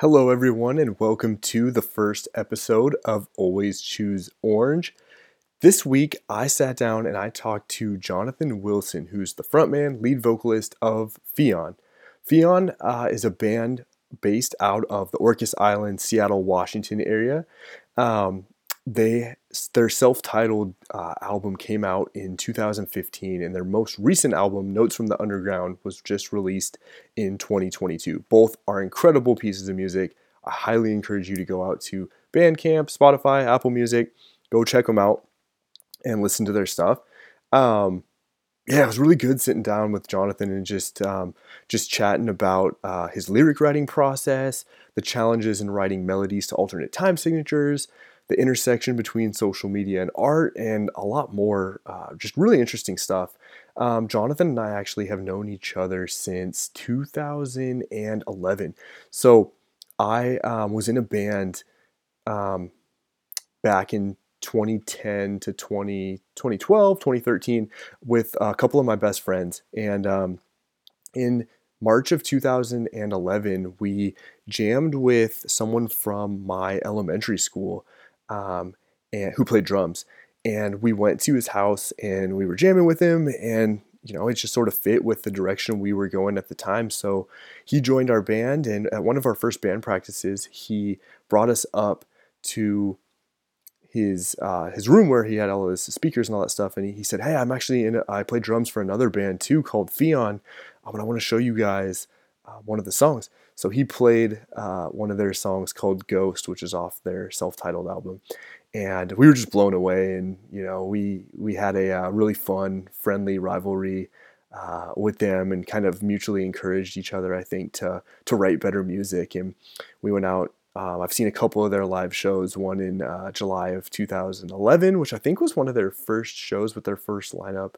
Hello, everyone, and welcome to the first episode of Always Choose Orange. This week, I sat down and I talked to Jonathan Wilson, who's the frontman, lead vocalist of Fian. Fian uh, is a band based out of the Orcas Island, Seattle, Washington area. Um, they their self-titled uh, album came out in 2015 and their most recent album notes from the underground was just released in 2022 both are incredible pieces of music. I highly encourage you to go out to bandcamp spotify apple music go check them out and listen to their stuff. Um, yeah, it was really good sitting down with Jonathan and just um, just chatting about uh, his lyric writing process, the challenges in writing melodies to alternate time signatures, the intersection between social media and art, and a lot more. Uh, just really interesting stuff. Um, Jonathan and I actually have known each other since 2011. So I um, was in a band um, back in 2010 to 20, 2012, 2013 with a couple of my best friends. And um, in March of 2011, we jammed with someone from my elementary school um, and who played drums. And we went to his house and we were jamming with him, and you know, it just sort of fit with the direction we were going at the time. So he joined our band, and at one of our first band practices, he brought us up to his uh, his room where he had all of his speakers and all that stuff. And he, he said, "Hey, I'm actually in. A, I play drums for another band too called. Um, and I want to show you guys uh, one of the songs." So he played uh, one of their songs called Ghost, which is off their self-titled album, and we were just blown away. And you know, we we had a uh, really fun, friendly rivalry uh, with them, and kind of mutually encouraged each other. I think to to write better music, and we went out. Um, I've seen a couple of their live shows. One in uh, July of 2011, which I think was one of their first shows with their first lineup,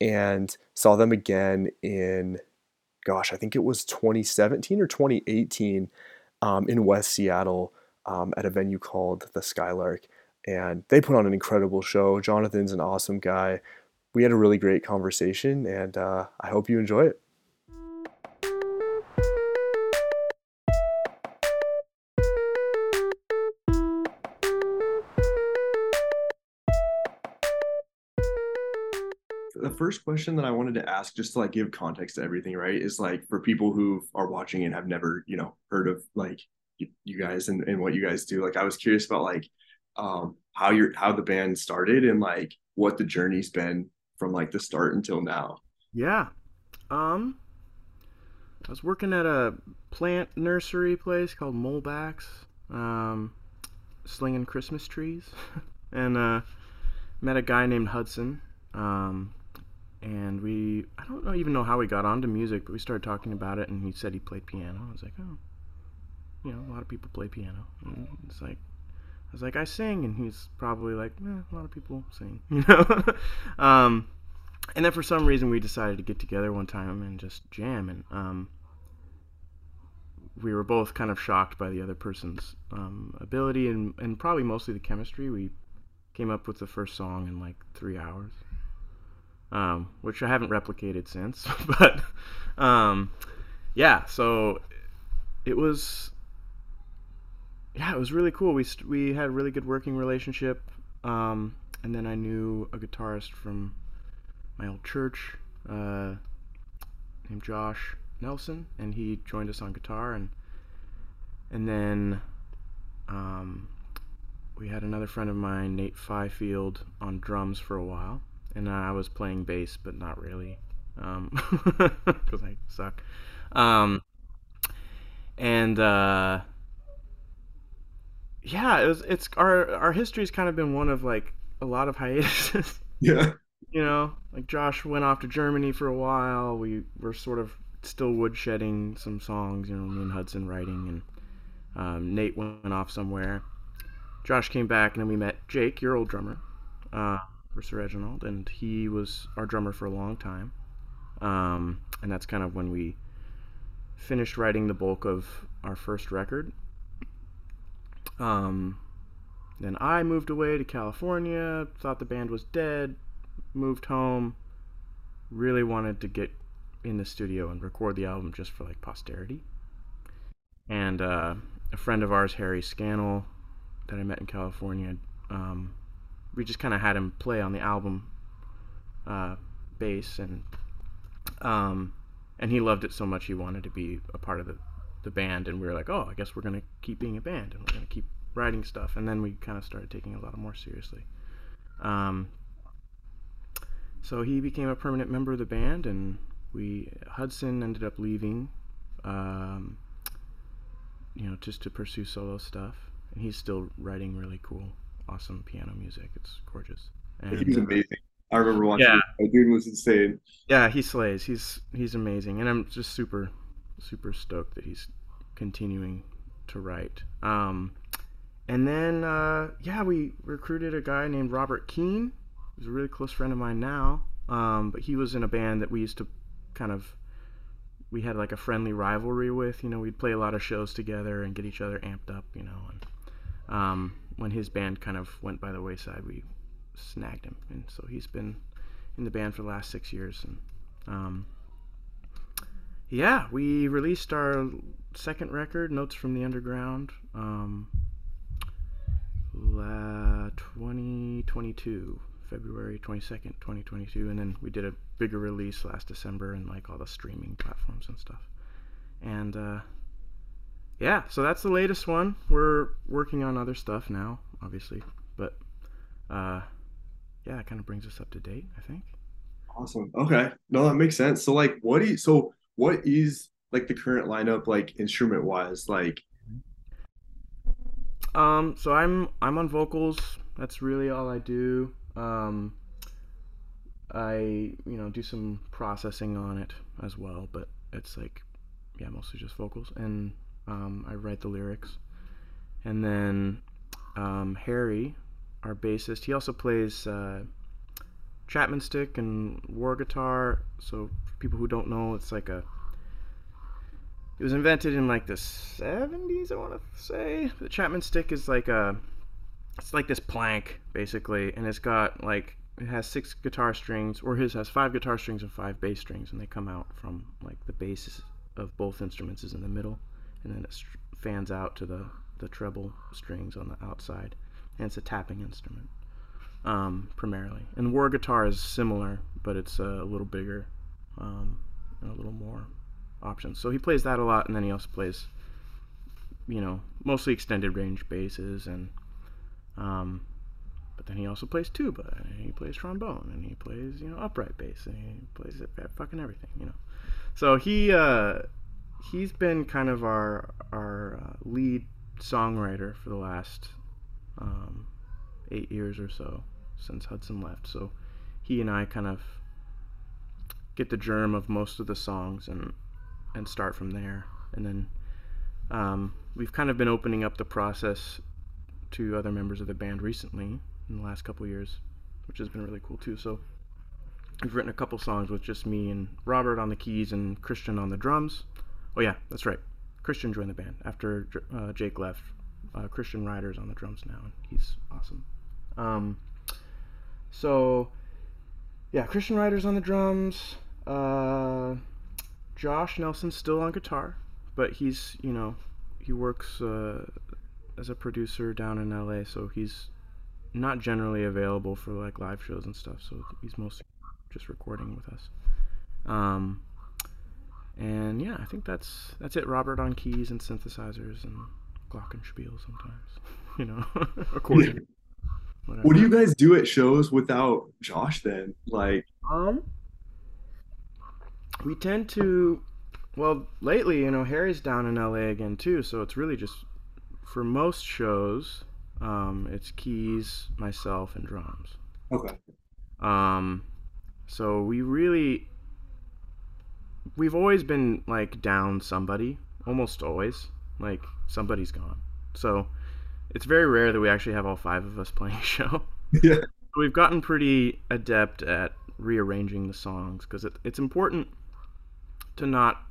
and saw them again in gosh, I think it was 2017 or 2018 um, in West Seattle um, at a venue called the Skylark. And they put on an incredible show. Jonathan's an awesome guy. We had a really great conversation, and uh, I hope you enjoy it. The first question that I wanted to ask, just to like give context to everything, right, is like for people who are watching and have never, you know, heard of like you, guys and, and what you guys do. Like, I was curious about like um, how your how the band started and like what the journey's been from like the start until now. Yeah, um, I was working at a plant nursery place called Molbak's, um, slinging Christmas trees, and uh, met a guy named Hudson. Um, and we I don't know even know how we got onto music, but we started talking about it, and he said he played piano. I was like, oh, you know, a lot of people play piano. And it's like I was like, I sing, and he's probably like, eh, a lot of people sing, you know. um, and then for some reason we decided to get together one time and just jam, and um, we were both kind of shocked by the other person's um, ability and and probably mostly the chemistry. We came up with the first song in like three hours um, which I haven't replicated since. but um, yeah, so it was yeah, it was really cool. We st- we had a really good working relationship, um, and then I knew a guitarist from my old church uh, named Josh Nelson, and he joined us on guitar, and and then um, we had another friend of mine, Nate Fifield, on drums for a while and I was playing bass, but not really, because um, I suck. Um, and uh, yeah, it was. It's our our history's kind of been one of like a lot of hiatuses. Yeah. You know, like Josh went off to Germany for a while. We were sort of still woodshedding some songs. You know, me and Hudson writing, and um, Nate went off somewhere. Josh came back, and then we met Jake, your old drummer. Uh, Sir Reginald, and he was our drummer for a long time. Um, and that's kind of when we finished writing the bulk of our first record. Um, then I moved away to California, thought the band was dead, moved home, really wanted to get in the studio and record the album just for like posterity. And uh, a friend of ours, Harry Scannell, that I met in California. Um, we just kind of had him play on the album uh, bass, and um, and he loved it so much he wanted to be a part of the the band, and we were like, oh, I guess we're gonna keep being a band, and we're gonna keep writing stuff, and then we kind of started taking it a lot more seriously. Um, so he became a permanent member of the band, and we Hudson ended up leaving, um, you know, just to pursue solo stuff, and he's still writing really cool, awesome piano music. It's gorgeous. And, He's uh, amazing. I remember watching. Yeah. That dude was insane. yeah, he slays. He's he's amazing, and I'm just super super stoked that he's continuing to write. Um, and then uh, yeah, we recruited a guy named Robert Keane, who's a really close friend of mine now. Um, but he was in a band that we used to kind of we had like a friendly rivalry with. You know, we'd play a lot of shows together and get each other amped up. You know, and um, when his band kind of went by the wayside, we snagged him, and so he's been in the band for the last six years. And um, yeah, we released our second record, Notes from the Underground, um, la 2022, February 22nd, 2022, and then we did a bigger release last December and like all the streaming platforms and stuff. And uh, yeah, so that's the latest one. We're working on other stuff now, obviously, but uh, yeah, it kind of brings us up to date, I think. Awesome. Okay. No, that makes sense. So like what do you so what is like the current lineup like instrument wise? Like Um, so I'm I'm on vocals. That's really all I do. Um, I you know do some processing on it as well, but it's like yeah, mostly just vocals, and um, I write the lyrics. And then um, Harry, our bassist, he also plays uh, Chapman stick and Warr guitar. So for people who don't know, it's like a it was invented in like the 70s, I want to say. The Chapman stick is like a it's like this plank basically, and it's got like it has six guitar strings, or his has five guitar strings and five bass strings, and they come out from like the bass of both instruments is in the middle, and then it fans out to the the treble strings on the outside, and it's a tapping instrument um, primarily. And Warr guitar is similar, but it's a little bigger um, and a little more options. So he plays that a lot, and then he also plays, you know, mostly extended range basses, and um, but then he also plays tuba, and he plays trombone, and he plays you know upright bass, and he plays it fucking everything, you know. So he uh, he's been kind of our our uh, lead songwriter for the last um, eight years or so since Hudson left. So he and I kind of get the germ of most of the songs and and start from there. And then um, we've kind of been opening up the process to other members of the band recently in the last couple years, which has been really cool too. So we've written a couple songs with just me and Robert on the keys and Christian on the drums. Oh yeah, that's right. Christian joined the band after uh, Jake left. Uh, Christian Ryder's on the drums now, and he's awesome. Um, so yeah, Christian Ryder's on the drums. Uh, Josh Nelson's still on guitar, but he's you know he works uh, as a producer down in LA, so he's not generally available for like live shows and stuff. So he's mostly just recording with us. Um, and yeah, I think that's that's it. Robert on keys and synthesizers and glockenspiel sometimes, you know, accordion. whatever. what do you guys do at shows without Josh then? Like Um, we tend to, well, lately, you know, Harry's down in LA again too, so it's really just for most shows, um, it's keys, myself, and drums. okay. Um, so we really, we've always been like down somebody, almost always. Like somebody's gone. So it's very rare that we actually have all five of us playing a show. Yeah. We've gotten pretty adept at rearranging the songs because it, it's important to not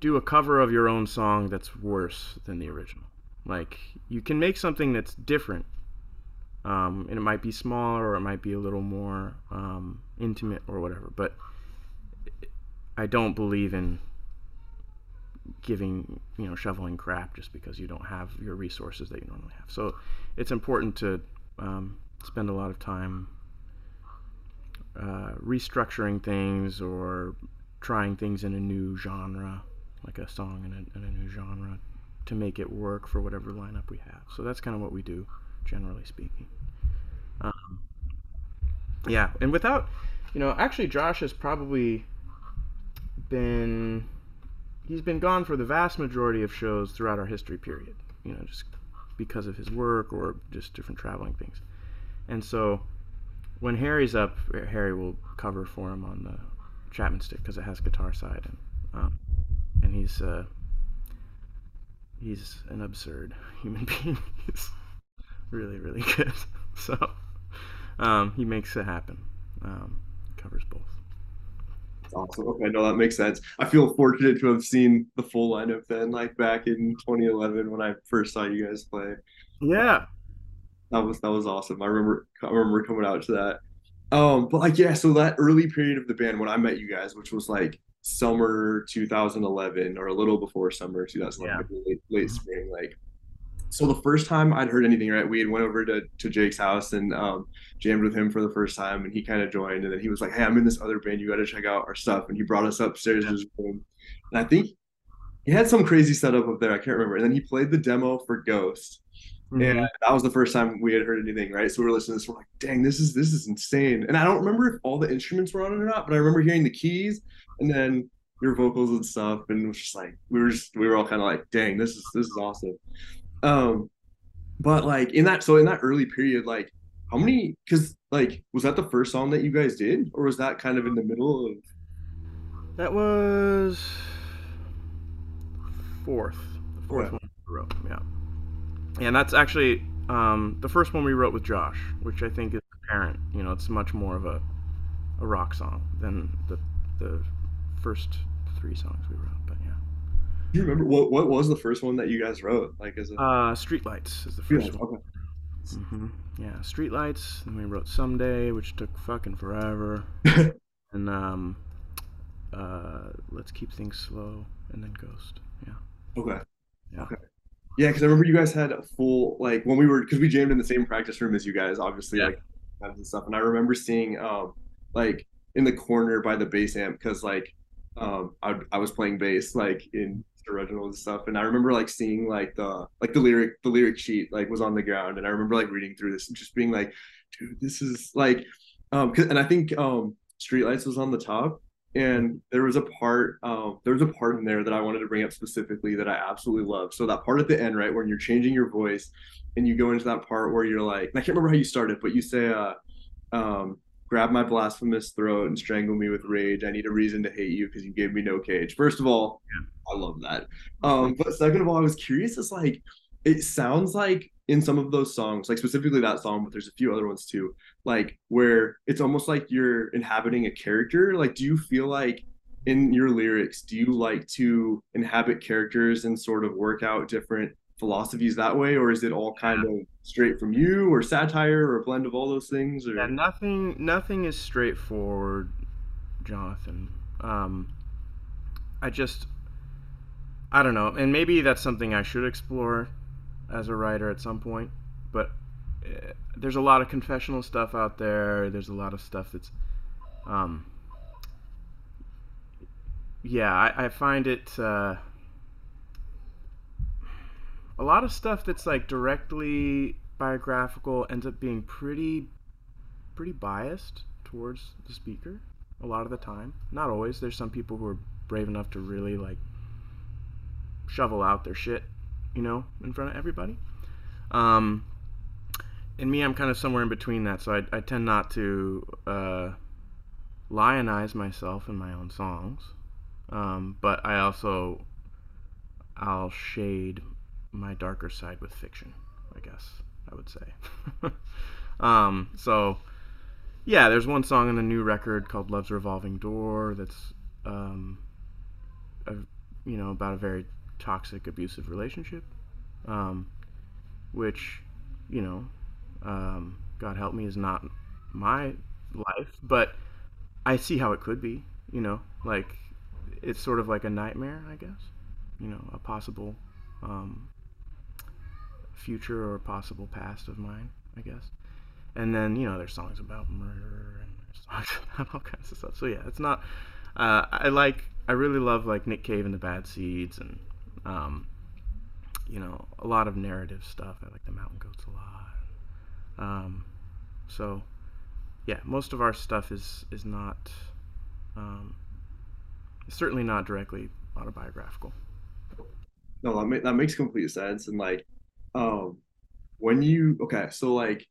do a cover of your own song that's worse than the original. Like you can make something that's different, um, and it might be smaller or it might be a little more um, intimate or whatever. But I don't believe in giving you know shoveling crap just because you don't have your resources that you normally have. So it's important to um, spend a lot of time uh, restructuring things or trying things in a new genre, like a song in a, in a new genre, to make it work for whatever lineup we have. So that's kind of what we do, generally speaking. Um, yeah, and without, you know, actually, Josh is probably been he's been gone for the vast majority of shows throughout our history period. You know, just because of his work or just different traveling things. And so when Harry's up, Harry will cover for him on the Chapman stick because it has guitar side, and um, and he's uh, he's an absurd human being. he's really really good. so um, he makes it happen. Um, covers both. Awesome. Okay, no, that makes sense. I feel fortunate to have seen the full lineup then, like back in 2011 when I first saw you guys play. Yeah, that was that was awesome. I remember I remember coming out to that. Um, but like yeah, so that early period of the band when I met you guys, which was like summer 2011 or a little before summer 2011, yeah. late, late spring, like so the first time I'd heard anything, right, we had went over to, to Jake's house and um, jammed with him for the first time, and he kind of joined, and then he was like, "Hey, I'm in this other band. You got to check out our stuff." And he brought us upstairs to his room, and I think he had some crazy setup up there. I can't remember. And then he played the demo for Ghost, mm-hmm. and that was the first time we had heard anything, right? So we were listening to this, we're like, "Dang, this is this is insane." And I don't remember if all the instruments were on it or not, but I remember hearing the keys and then your vocals and stuff, and it was just like we were just we were all kind of like, "Dang, this is this is awesome." Um, but like in that, so in that early period, like how many? Because like, was that the first song that you guys did, or was that kind of in the middle of? That was fourth, the fourth one we wrote. Yeah, and that's actually um, the first one we wrote with Josh, which I think is apparent. You know, it's much more of a a rock song than the the first three songs we wrote. You remember what what was the first one that you guys wrote? Like, as a uh, Streetlights is the first one. Okay. Mm-hmm. Yeah, Streetlights. And we wrote Someday, which took fucking forever. and um, uh, Let's Keep Things Slow, and then Ghost. Yeah. Okay. Yeah. Okay. Yeah, because I remember you guys had a full like when we were because we jammed in the same practice room as you guys, obviously yeah. like and stuff. And I remember seeing um like in the corner by the bass amp because like um I, I was playing bass like in original and stuff. And I remember like seeing like the like the lyric the lyric sheet like was on the ground, and I remember like reading through this and just being like, dude, this is like, um, and I think um, Streetlights was on the top, and there was a part um there was a part in there that I wanted to bring up specifically that I absolutely love. So that part at the end, right, when you're changing your voice and you go into that part where you're like, I can't remember how you started, but you say, uh, um, grab my blasphemous throat and strangle me with rage. I need a reason to hate you because you gave me no cage. First of all, yeah. I love that. Um, but second of all, I was curious. It's like it sounds like in some of those songs, like specifically that song, but there's a few other ones too, like where it's almost like you're inhabiting a character. Like, do you feel like in your lyrics, do you like to inhabit characters and sort of work out different philosophies that way, or is it all kind of straight from you, or satire, or a blend of all those things? Or? Yeah, nothing. Nothing is straightforward, Jonathan. Um, I just, I don't know, and maybe that's something I should explore as a writer at some point. But uh, there's a lot of confessional stuff out there. There's a lot of stuff that's, um, yeah, I, I find it. Uh, a lot of stuff that's like directly biographical ends up being pretty pretty biased towards the speaker a lot of the time. Not always. There's some people who are brave enough to really like shovel out their shit you know in front of everybody. Um and me i'm kind of somewhere in between that so i, I tend not to uh lionize myself in my own songs. Um, but i also i'll shade my darker side with fiction, I guess I would say. um, so, yeah, there's one song in the new record called "Love's Revolving Door" that's, um, a, you know, about a very toxic, abusive relationship, um, which, you know, um, God help me, is not my life, but I see how it could be. You know, like it's sort of like a nightmare, I guess. you know, a possible um, future or possible past of mine, I guess. And then you know, there's songs about murder and there's songs about all kinds of stuff. So yeah, it's not. Uh, I like. I really love like Nick Cave and the Bad Seeds and um, you know a lot of narrative stuff. I like the Mountain Goats a lot. Um, so yeah, most of our stuff is is not um, certainly not directly autobiographical. No, that, ma- that makes complete sense. And like, um, when you okay, so like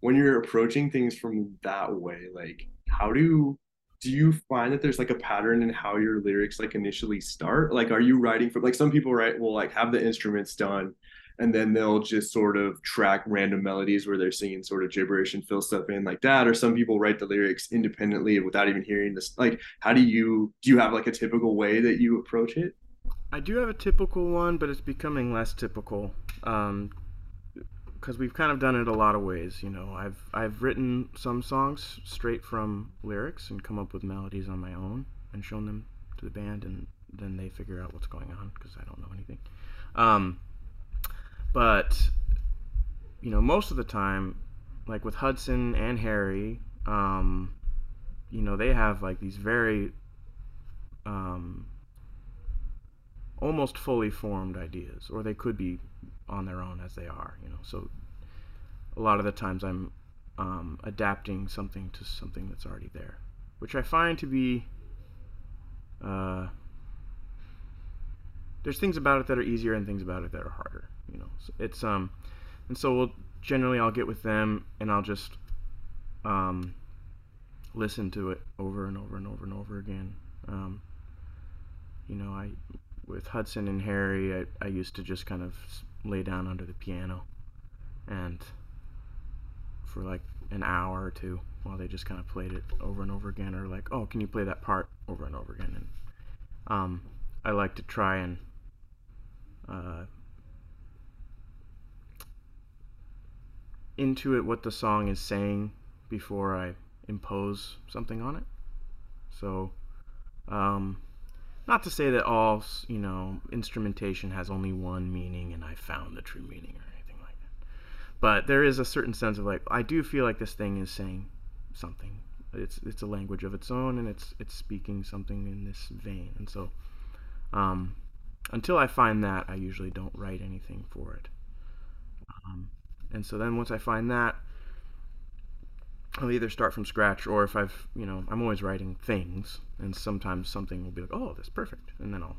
when you're approaching things from that way, like how do do you find that there's like a pattern in how your lyrics like initially start? Like, are you writing from like some people write will like have the instruments done and then they'll just sort of track random melodies where they're singing sort of gibberish and fill stuff in like that or some people write the lyrics independently without even hearing this like how do you do you have like a typical way that you approach it I do have a typical one, but it's becoming less typical because um, we've kind of done it a lot of ways. You know, I've I've written some songs straight from lyrics and come up with melodies on my own and shown them to the band, and then they figure out what's going on because I don't know anything. Um, but you know, most of the time, like with Hudson and Harry, um, you know, they have like these very um, almost fully formed ideas, or they could be on their own as they are. You know, so a lot of the times I'm um, adapting something to something that's already there, which I find to be uh, there's things about it that are easier and things about it that are harder. You know, so it's um, and so we'll generally I'll get with them and I'll just um, listen to it over and over and over and over again. Um, you know, I with Hudson and Harry, I, I used to just kind of lay down under the piano and for like an hour or two while they just kind of played it over and over again or like oh can you play that part? over and over again and um, i like to try and uh, intuit what the song is saying before i impose something on it. So um, not to say that all you know instrumentation has only one meaning and i found the true meaning or anything like that. But there is a certain sense of like i do feel like this thing is saying something. It's it's a language of its own and it's it's speaking something in this vein. And so um, until i find that i usually don't write anything for it. Um, and so then once i find that I'll either start from scratch or if I've, you know, I'm always writing things and sometimes something will be like, oh, that's perfect. And then I'll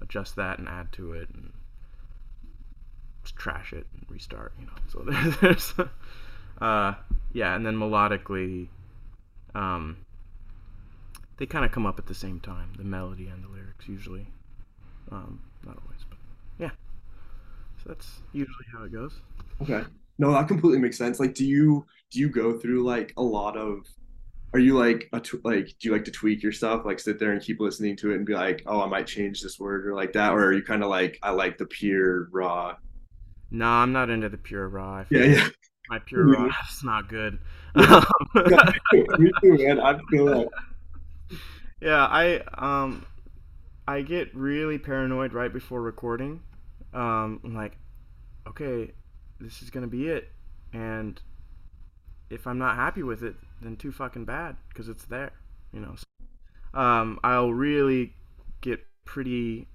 adjust that and add to it and trash it and restart, you know. So there's, uh, yeah, and then melodically, um, they kind of come up at the same time, the melody and the lyrics usually. Um, not always, but yeah. So that's usually how it goes. Okay. No, that completely makes sense. Like, do you do you go through like a lot of? Are you like a tw- like? Do you like to tweak your stuff? Like, sit there and keep listening to it and be like, oh, I might change this word or like that, or are you kind of like, I like the pure raw? No, I'm not into the pure raw. I Yeah, yeah. My pure raw is not good. Me too, man. I feel that. yeah, I um, I get really paranoid right before recording. Um, I'm like, okay, this is gonna be it, and if I'm not happy with it, then too fucking bad because it's there, you know. So, um, I'll really get pretty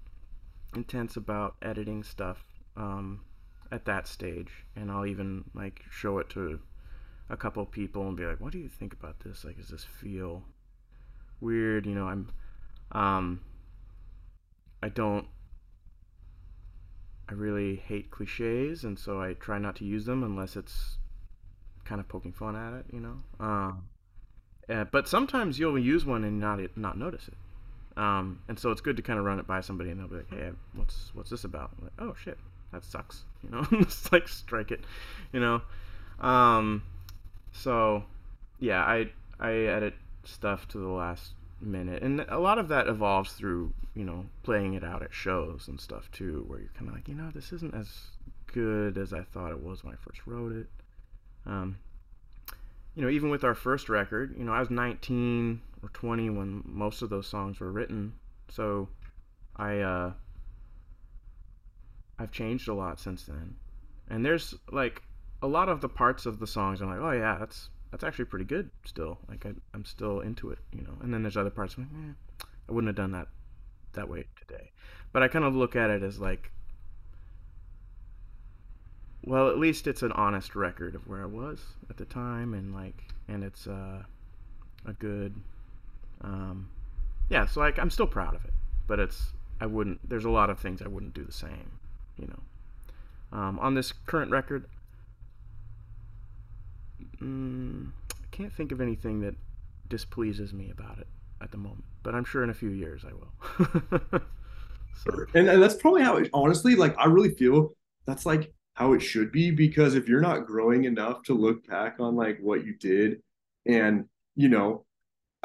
intense about editing stuff um, at that stage, and I'll even like show it to a couple people and be like, "What do you think about this? Like, does this feel weird?" You know, I'm, um, I don't I really hate cliches, and so I try not to use them unless it's kind of poking fun at it, you know. Um, uh, but sometimes you'll use one and not not notice it, um, and so it's good to kind of run it by somebody, and they'll be like, "Hey, what's what's this about?" I'm like, "Oh shit, that sucks," you know. it's like strike it, you know. Um, so yeah, I I edit stuff to the last minute and a lot of that evolves through you know playing it out at shows and stuff too where you're kind of like you know this isn't as good as i thought it was when i first wrote it um, you know even with our first record you know i was 19 or 20 when most of those songs were written so i uh, I've changed a lot since then. And there's like a lot of the parts of the songs I'm like, oh yeah, that's that's actually pretty good still. Like I, I'm still into it, you know. And then there's other parts I'm like, eh, I wouldn't have done that that way today. But I kind of look at it as like, well, at least it's an honest record of where I was at the time, and like, and it's uh, a good, um, yeah. So like, I'm still proud of it, but it's I wouldn't. There's a lot of things I wouldn't do the same, you know. Um, on this current record, mm, I can't think of anything that displeases me about it at the moment, but I'm sure in a few years I will. so. and, and that's probably how it, honestly, like I really feel that's like how it should be because if you're not growing enough to look back on like what you did and you know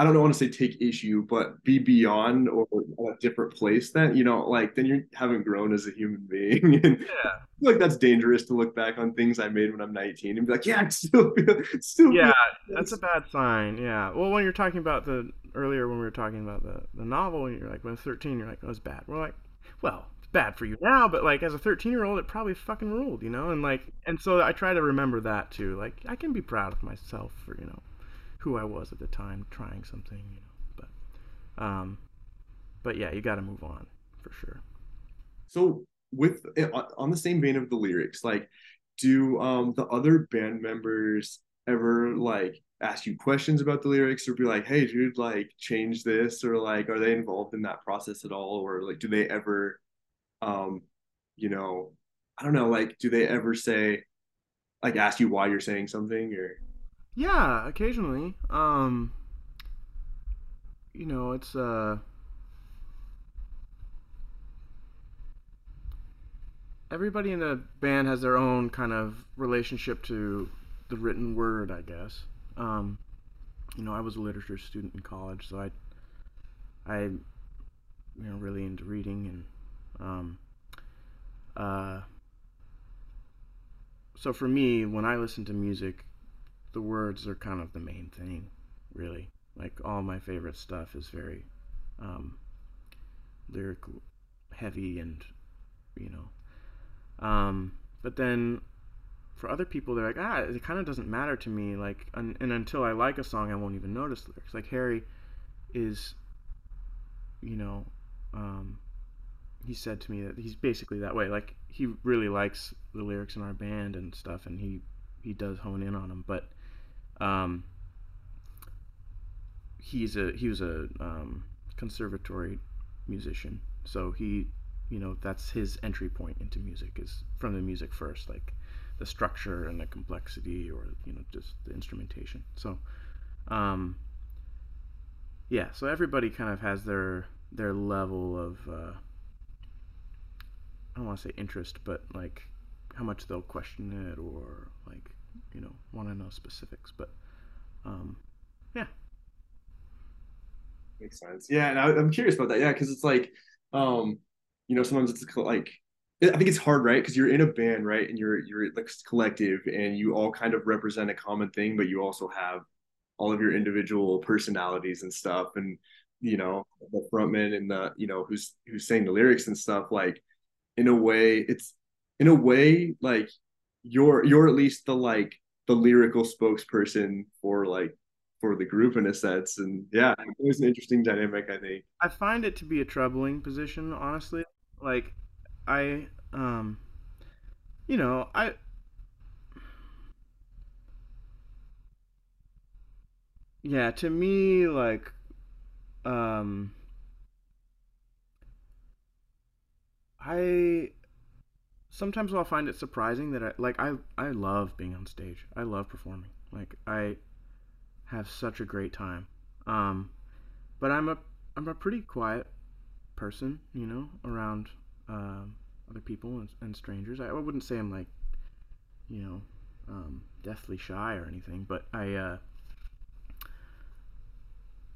I don't want to say take issue, but be beyond or a different place. Then you know, like then you haven't grown as a human being. and yeah, like that's dangerous to look back on things I made when I'm 19 and be like, yeah, still, it's still. Yeah, that's a bad sign. Yeah. Well, when you're talking about the earlier when we were talking about the the novel, you're like, when I was 13, you're like, oh, it's bad. We're like, well, it's bad for you now, but like as a 13 year old, it probably fucking ruled, you know. And like, and so I try to remember that too. Like, I can be proud of myself for you know who I was at the time trying something, you know. But um but yeah, you got to move on for sure. So with eh, on the same vein of the lyrics, like do um the other band members ever like ask you questions about the lyrics or be like, "Hey dude, like change this" or like are they involved in that process at all or like do they ever um you know, I don't know, like do they ever say like ask you why you're saying something or yeah, occasionally. Um, you know, it's uh, everybody in the band has their own kind of relationship to the written word, I guess. Um, you know, I was a literature student in college, so I, I, you know, really into reading and, um, uh, so for me, when I listen to music, the words are kind of the main thing, really. Like all my favorite stuff is very um, lyrical, heavy, and you know. Um, but then for other people, they're like, ah, it kind of doesn't matter to me. Like, and, and until I like a song, I won't even notice lyrics. Like Harry is, you know, um, he said to me that he's basically that way. Like he really likes the lyrics in our band and stuff, and he he does hone in on them. But um, he's a he was a um, conservatory musician, so he you know that's his entry point into music is from the music first, like the structure and the complexity, or you know just the instrumentation. So, um, yeah, so everybody kind of has their their level of uh, I don't want to say interest, but like how much they'll question it or like you know want to know specifics. But um, yeah, makes sense. Yeah, and I, am curious about that. Yeah, because it's like, um, you know, sometimes it's like I think it's hard, right? Because you're in a band, right, and you're you're like collective, and you all kind of represent a common thing, but you also have all of your individual personalities and stuff, and you know, the frontman and the you know who's who's saying the lyrics and stuff. Like, in a way, it's in a way like you're you're at least the like the lyrical spokesperson for like for the group in a sense and yeah it was an interesting dynamic i think i find it to be a troubling position honestly like i um you know i yeah to me like um i sometimes I'll find it surprising that I like I I love being on stage. I love performing. Like I have such a great time. Um, but I'm a I'm a pretty quiet person, you know, around um, other people and, and strangers. I, I, wouldn't say I'm like, you know, um, deathly shy or anything, but I uh,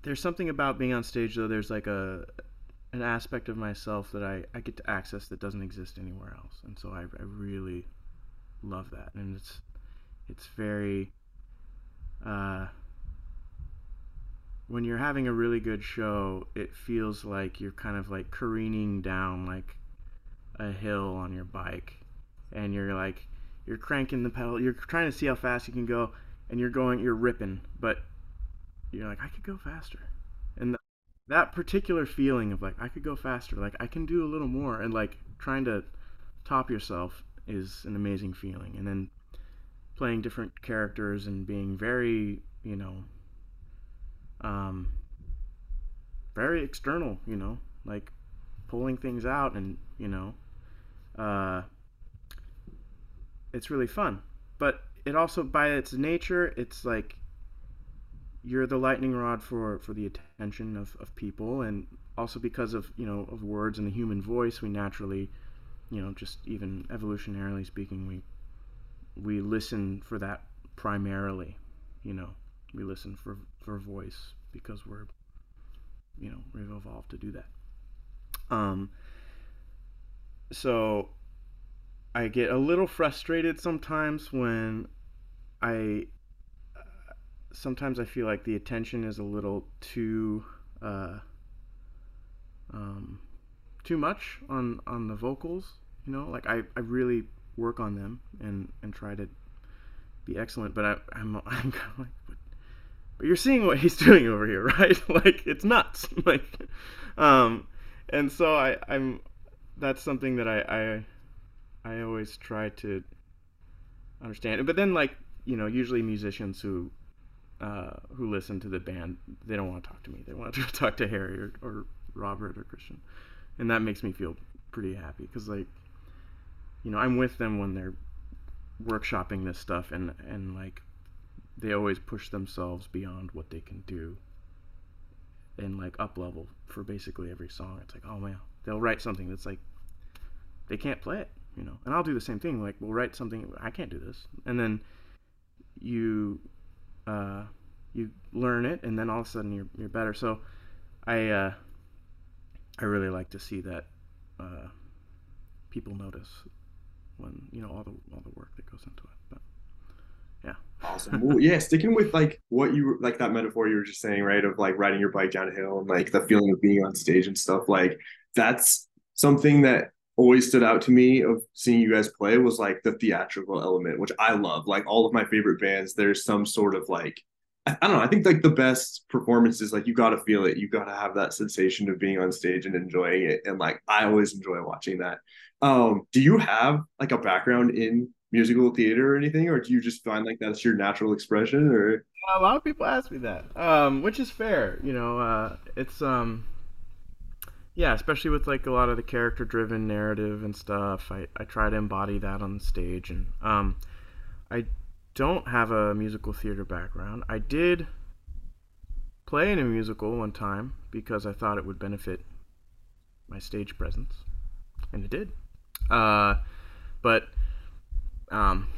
there's something about being on stage though. There's like a an aspect of myself that I, I get to access that doesn't exist anywhere else. And so I, I really love that. And it's it's very uh, when you're having a really good show, it feels like you're kind of like careening down like a hill on your bike and you're like you're cranking the pedal you're trying to see how fast you can go and you're going you're ripping but you're like i could go faster. And the, that particular feeling of like i could go faster like i can do a little more and like trying to top yourself is an amazing feeling. And then playing different characters and being very you know um very external you know like pulling things out and you know uh, it's really fun. But it also, by its nature, it's like you're the lightning rod for, for the attention of, of people, and also because of you know of words and the human voice, we naturally, you know, just even evolutionarily speaking, we we listen for that primarily. You know, we listen for for voice because we're you know we've evolved to do that. Um, so I get a little frustrated sometimes when I sometimes I feel like the attention is a little too uh, um, too much on on the vocals. You know, like I, I really work on them and and try to be excellent, but I, I'm I'm kind of like, but, but you're seeing what he's doing over here, right? like it's nuts, like, um, and so I I'm that's something that I I I always try to understand. But then like you know usually musicians who uh, who listen to the band they don't want to talk to me. They want to talk to Harry or, or Robert or Christian, and that makes me feel pretty happy because like you know I'm with them when they're workshopping this stuff and and like they always push themselves beyond what they can do and like up level for basically every song. It's like, oh man, they'll write something that's like they can't play it, you know. And I'll do the same thing. Like we'll write something I can't do this, and then you uh, you learn it, and then all of a sudden you're you're better. So I uh, I really like to see that uh, people notice when you know all the all the work that goes into it. But yeah. Awesome. Well, yeah, sticking with like what you like that metaphor you were just saying, right? Of like riding your bike down a hill and like the feeling of being on stage and stuff. Like that's something that always stood out to me of seeing you guys play was like the theatrical element, which I love. Like all of my favorite bands, there's some sort of like I, don't know. I think like the best performances, like you got to feel it. You got to have that sensation of being on stage and enjoying it. And like I always enjoy watching that. Um, do you have like a background in musical theater or anything, or do you just find like that's your natural expression? Or a lot of people ask me that, um, which is fair. You know, uh, it's um, yeah, especially with like a lot of the character-driven narrative and stuff. I I try to embody that on stage, and um, I don't have a musical theater background. I did play in a musical one time because I thought it would benefit my stage presence, and it did. Uh, but um,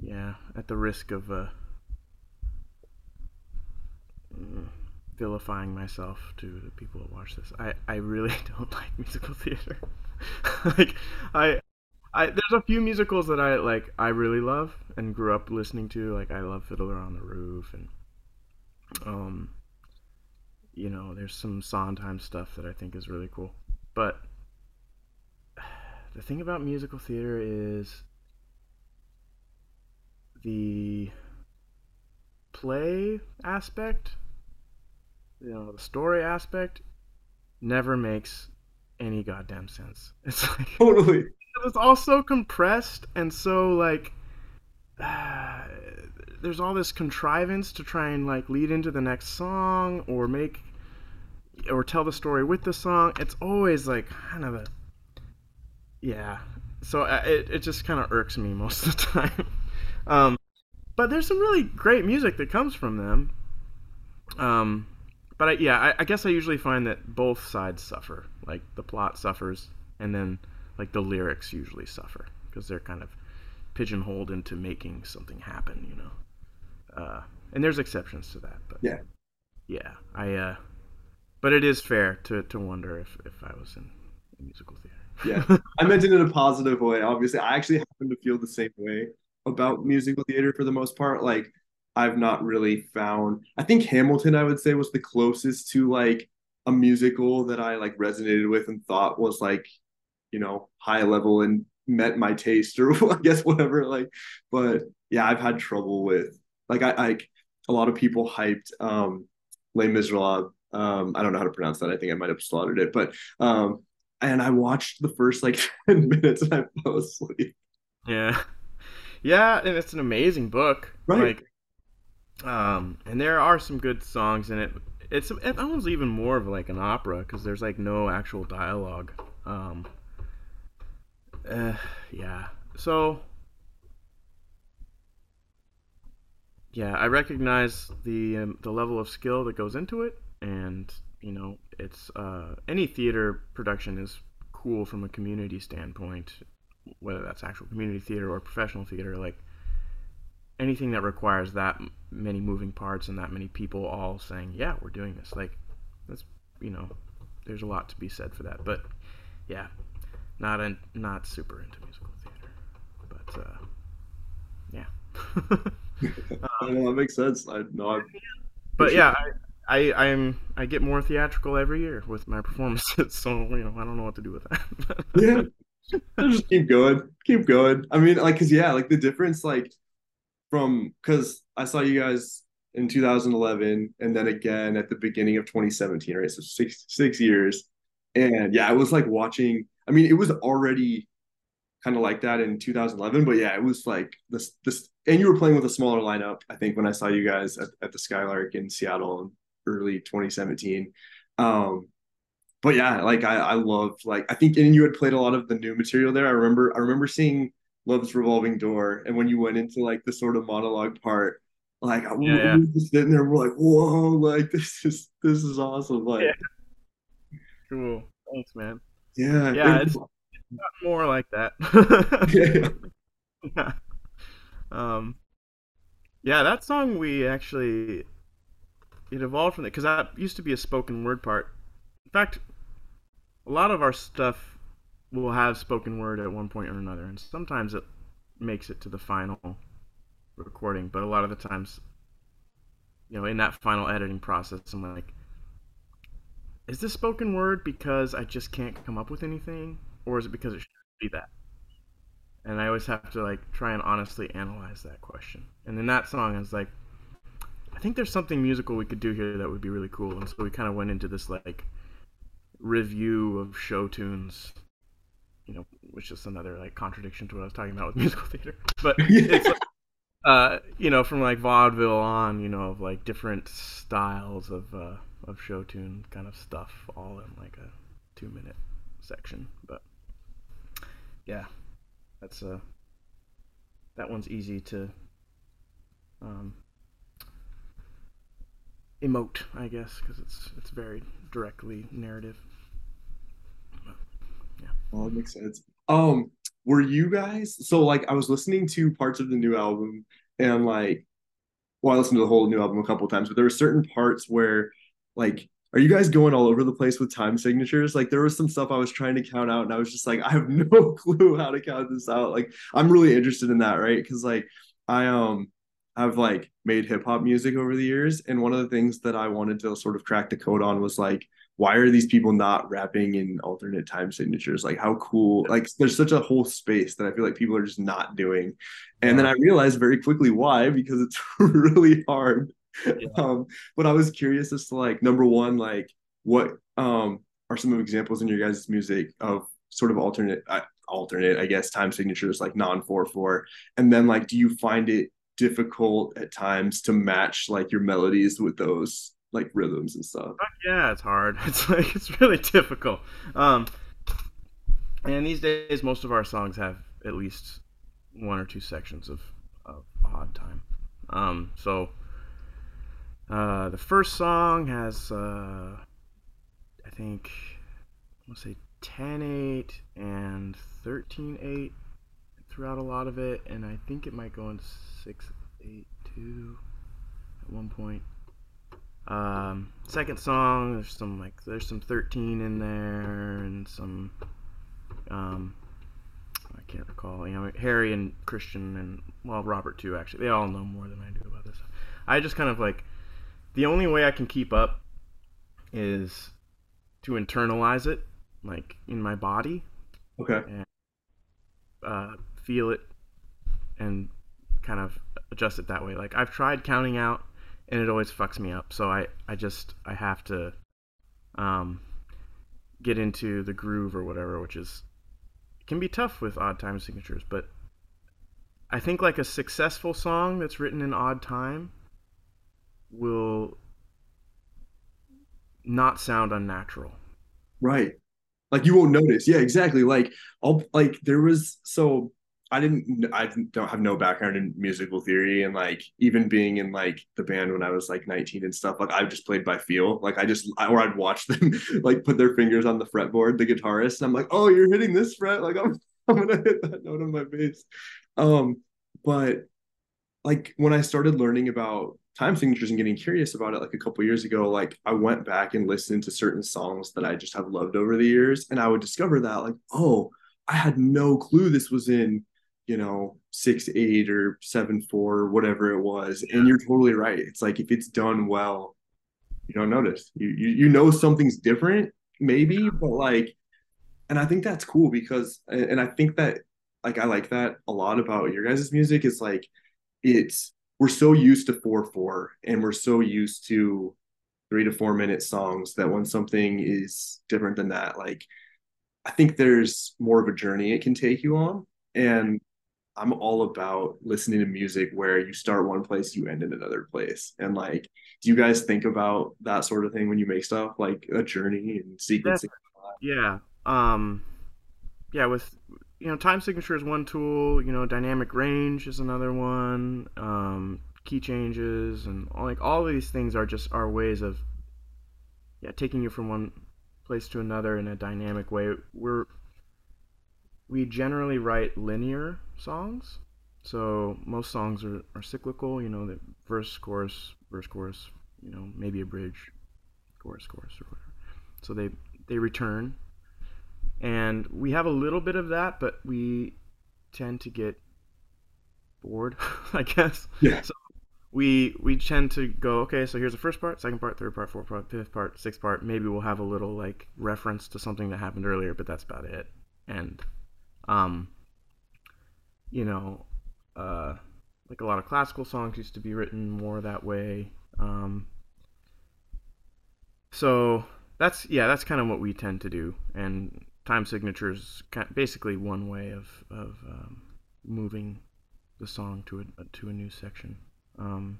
yeah, at the risk of uh, mm, vilifying myself to the people that watch this, I, I really don't like musical theater. like I I there's a few musicals that I like I really love and grew up listening to. Like I love Fiddler on the Roof and um you know, there's some Sondheim stuff that I think is really cool. But the thing about musical theater is the play aspect, you know, the story aspect never makes any goddamn sense. It's like totally. It's all so compressed and so like uh, there's all this contrivance to try and like lead into the next song or make or tell the story with the song. It's always like kind of a yeah. So uh, it it just kind of irks me most of the time. um, but there's some really great music that comes from them. Um, but I, yeah, I, I guess I usually find that both sides suffer. Like the plot suffers, and then like the lyrics usually suffer because they're kind of pigeonholed into making something happen. You know. Uh, and there's exceptions to that, but yeah, yeah, I. Uh, but it is fair to to wonder if if I was in musical theater yeah, I meant it in a positive way. Obviously, I actually happen to feel the same way about musical theater for the most part. Like, I've not really found. I think Hamilton, I would say, was the closest to like a musical that I like resonated with and thought was like you know high level and met my taste or I guess whatever. Like, but yeah, I've had trouble with like I like a lot of people hyped um Les Miserables. Um, I don't know how to pronounce that. I think I might have slaughtered it, but um, and I watched the first like ten minutes and I fell asleep. Yeah, yeah, and it's an amazing book. Right. Like, um, and there are some good songs in it. It's it almost even more of like an opera because there's like no actual dialogue. Um, uh, yeah. So yeah, I recognize the um, the level of skill that goes into it, and you know, it's uh, any theater production is cool from a community standpoint, whether that's actual community theater or professional theater. Like anything that requires that many moving parts and that many people all saying, "Yeah, we're doing this." Like that's you know, there's a lot to be said for that. But yeah, not in, not super into musical theater, but uh, yeah. um, that makes sense. I know. I but yeah, I, I I'm I get more theatrical every year with my performances, so you know I don't know what to do with that. yeah, just keep going, keep going. I mean, like, cause yeah, like the difference, like from because I saw you guys in 2011 and then again at the beginning of 2017, right? So six six years, and yeah, I was like watching I mean, it was already kind of like that in 2011, but yeah, it was like this this and you were playing with a smaller lineup, I think, when I saw you guys at, at the Skylark in Seattle in early 2017. Um, but yeah, like I, I loved like I think and you had played a lot of the new material there. I remember I remember seeing Love's Revolving Door, and when you went into like the sort of monologue part, like I yeah, yeah. just sitting there, we're like, whoa, like this is this is awesome. Like yeah. cool. Thanks, man. Yeah, yeah, it's, it's more like that. yeah. Um, yeah, that song we actually it evolved from it because that used to be a spoken word part. In fact, a lot of our stuff will have spoken word at one point or another, and sometimes it makes it to the final recording. But a lot of the times, you know, in that final editing process, I'm like, is this spoken word because I just can't come up with anything, or is it because it should be that? And I always have to like try and honestly analyze that question. And in that song, I was like, I think there's something musical we could do here that would be really cool. And so we kind of went into this like review of show tunes, you know, which is another like contradiction to what I was talking about with musical theater. But it's like, uh, you know, from like vaudeville on, you know, of like different styles of uh, of show tune kind of stuff all in like a two minute section. But yeah, that's uh that one's easy to um, emote, I guess, because it's it's very directly narrative. Yeah. Well, that makes sense. Um, were you guys so like I was listening to parts of the new album and like well, I listened to the whole new album a couple times, but there were certain parts where like are you guys going all over the place with time signatures? Like there was some stuff I was trying to count out and I was just like, I have no clue how to count this out. Like I'm really interested in that, right? Cause like I um I've like made hip hop music over the years. And one of the things that I wanted to sort of crack the code on was like, why are these people not rapping in alternate time signatures? Like how cool, like there's such a whole space that I feel like people are just not doing. And then I realized very quickly why, because it's really hard yeah. um, but I was curious as to like number one, like what um are some of examples in your guys' music of sort of alternate uh, alternate, I guess, time signatures like non four four, and then like do you find it difficult at times to match like your melodies with those like rhythms and stuff? Yeah, it's hard. It's like it's really difficult. Um, and these days, most of our songs have at least one or two sections of, of odd time. Um, so uh, the first song has, uh, I think, let's say 10 8 and 13 8 throughout a lot of it, and I think it might go into 6 8 2 at one point. Um, second song, there's some like there's some 13 in there and some um, I can't recall. You know, Harry and Christian and well Robert too. Actually, they all know more than I do about this. I just kind of like the only way I can keep up is to internalize it, like in my body, Okay. And, uh, feel it and kind of adjust it that way. Like I've tried counting out and it always fucks me up. So I, I just I have to um, get into the groove or whatever, which is can be tough with odd time signatures, but I think like a successful song that's written in odd time will not sound unnatural. Right. Like you won't notice. Yeah, exactly. Like I'll like there was so I didn't I don't have no background in musical theory and like even being in like the band when I was like 19 and stuff like I just played by feel. Like I just or I'd watch them like put their fingers on the fretboard the guitarist and I'm like oh you're hitting this fret like I'm I'm gonna hit that note on my bass. Um but like when I started learning about time signatures and getting curious about it like a couple years ago like i went back and listened to certain songs that i just have loved over the years and i would discover that like oh i had no clue this was in you know six eight or seven four or whatever it was. And you're totally right. It's like if it's done well you don't notice. You you, you know something's different maybe but like and i think that's cool because and i think that like i like that a lot about your guys' music is like it's we're so used to four four and we're so used to three to four minute songs that when something is different than that like i think there's more of a journey it can take you on. And i'm all about listening to music where you start one place you end in another place and like do you guys think about that sort of thing when you make stuff like a journey and sequencing yeah um yeah with you know, time signature is one tool. You know, dynamic range is another one. Um, key changes and like all of these things are just our ways of yeah taking you from one place to another in a dynamic way. We're we generally write linear songs, so most songs are, are cyclical. You know, the verse, chorus, verse, chorus. You know, maybe a bridge, chorus, chorus, or whatever. So they they return and we have a little bit of that, but we tend to get bored, I guess. Yeah. So we we tend to go, okay, so here's the first part, second part, third part, fourth part, fifth part, sixth part. Maybe we'll have a little like reference to something that happened earlier, but that's about it. And um you know, uh like a lot of classical songs used to be written more that way. Um so that's yeah, that's kind of what we tend to do. And time signatures basically one way of of um, moving the song to a to a new section. Um,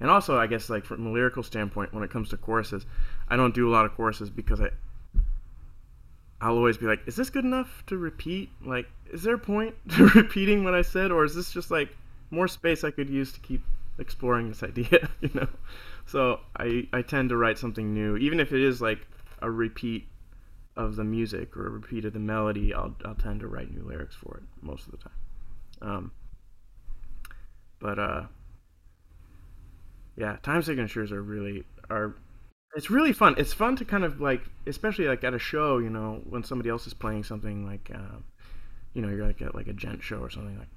and also, I guess like from a lyrical standpoint, when it comes to choruses, I don't do a lot of choruses because I I'll always be like, is this good enough to repeat? Like, is there a point to repeating what I said, or is this just like more space I could use to keep exploring this idea? you know, so I I tend to write something new, even if it is like a repeat of the music or a repeat of the melody, I'll, I'll tend to write new lyrics for it most of the time. Um, but uh, yeah, time signatures are really are. It's really fun. It's fun to kind of like, especially like at a show, you know, when somebody else is playing something like, uh, you know, you're like at like a djent show or something like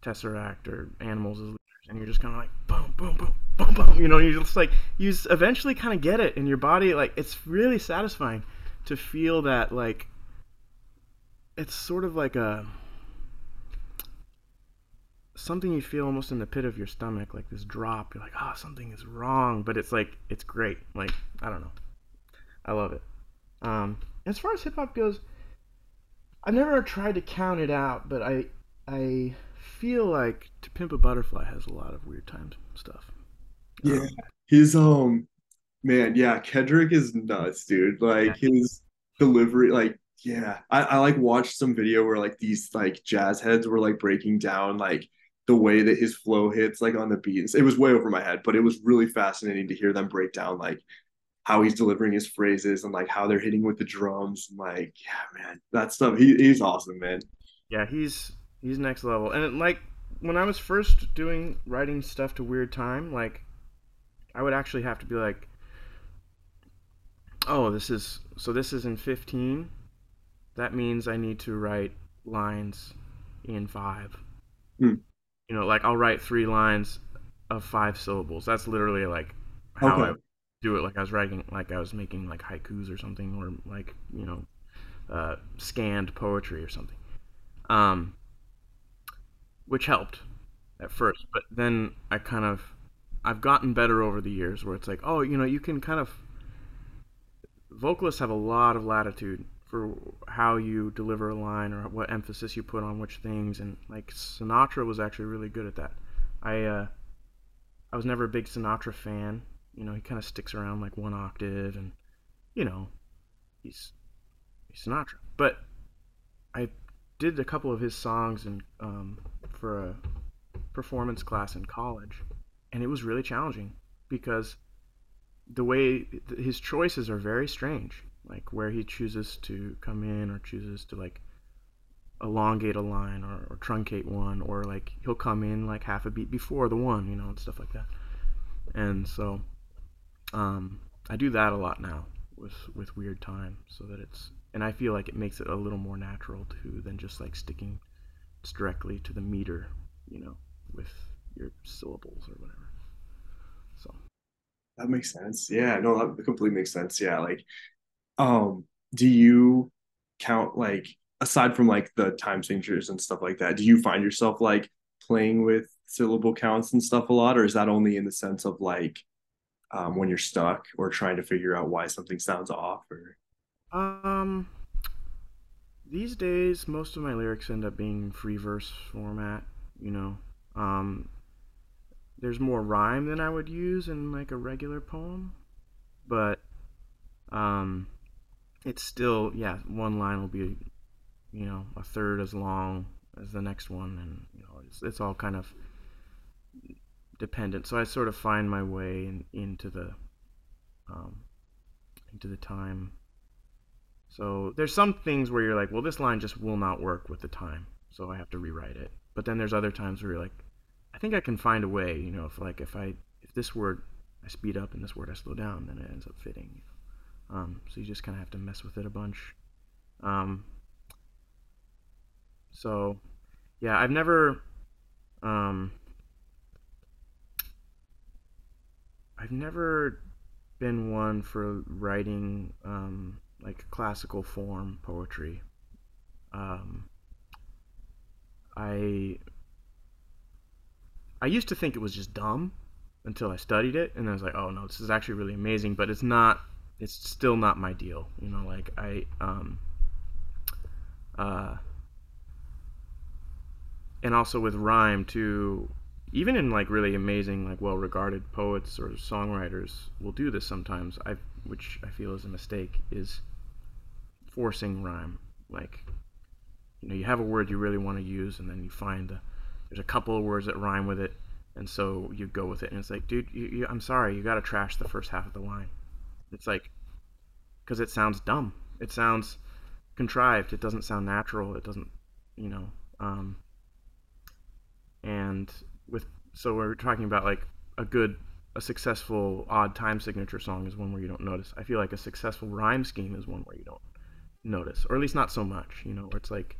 Tesseract or Animals as leaders, and you're just kind of like boom, boom, boom, boom, boom. You know, you just like you eventually kind of get it in your body. Like it's really satisfying to feel that like it's sort of like a something you feel almost in the pit of your stomach, like this drop. You're like, oh, something is wrong, but it's like it's great. Like I don't know, I love it. Um, as far as hip hop goes, I've never tried to count it out, but I I feel like To Pimp a Butterfly has a lot of weird times stuff. Yeah, um, his um Man, yeah, Kendrick is nuts, dude. Like his delivery, like, yeah. I, I like watched some video where like these like jazz heads were like breaking down like the way that his flow hits like on the beats. It was way over my head, but it was really fascinating to hear them break down like how he's delivering his phrases and like how they're hitting with the drums and like yeah man that stuff he, he's awesome man yeah he's he's next level and like when i was first doing writing stuff to weird time like i would actually have to be like oh, this is so this is in 15. That means I need to write lines in five. Hmm. You know, like I'll write three lines of five syllables. That's literally like how okay. I do it. Like I was writing, like I was making like haikus or something, or like you know, uh, scanned poetry or something, um, which helped at first. But then I kind of I've gotten better over the years where it's like, oh, you know, you can kind of vocalists have a lot of latitude for how you deliver a line or what emphasis you put on which things and like Sinatra was actually really good at that. I uh I was never a big Sinatra fan. You know, he kind of sticks around like one octave and you know, he's he's Sinatra. But I did a couple of his songs and um for a performance class in college and it was really challenging because the way his choices are very strange like where he chooses to come in or chooses to like elongate a line or, or truncate one or like he'll come in like half a beat before the one you know and stuff like that. And so um, i do that a lot now with with weird time so that it's and i feel like it makes it a little more natural too than just like sticking directly to the meter you know with your syllables or whatever. So. That makes sense. Yeah no that completely makes sense. Yeah like um do you count like aside from like the time signatures and stuff like that do you find yourself like playing with syllable counts and stuff a lot or is that only in the sense of like um, when you're stuck or trying to figure out why something sounds off or? Um these days most of my lyrics end up being free verse format you know? Um there's more rhyme than i would use in like a regular poem but um it's still yeah one line will be you know a third as long as the next one and you know it's, it's all kind of dependent. So i sort of find my way in, into the um, into the time. So there's some things where you're like well this line just will not work with the time so i have to rewrite it. But then there's other times where you're like i think i can find a way you know if like if i if this word i speed up and this word i slow down then it ends up fitting? Um, so you just kind of have to mess with it a bunch. Um, so, yeah, I've never, um, I've never been one for writing um, like classical form poetry. Um, I I used to think it was just dumb until I studied it, and I was like, oh no, this is actually really amazing. But it's not it's still not my deal. You know, like I um uh and also with rhyme too even in like really amazing like well regarded poets or songwriters will do this sometimes I which I feel is a mistake is forcing rhyme like you know you have a word you really want to use and then you find the, there's a couple of words that rhyme with it and so you go with it and it's like dude you, you, I'm sorry you got to trash the first half of the line it's like because it sounds dumb. It sounds contrived. It doesn't sound natural. It doesn't, you know. Um, and with so we're talking about like a good, a successful odd time signature song is one where you don't notice. I feel like a successful rhyme scheme is one where you don't notice, or at least not so much. You know, where it's like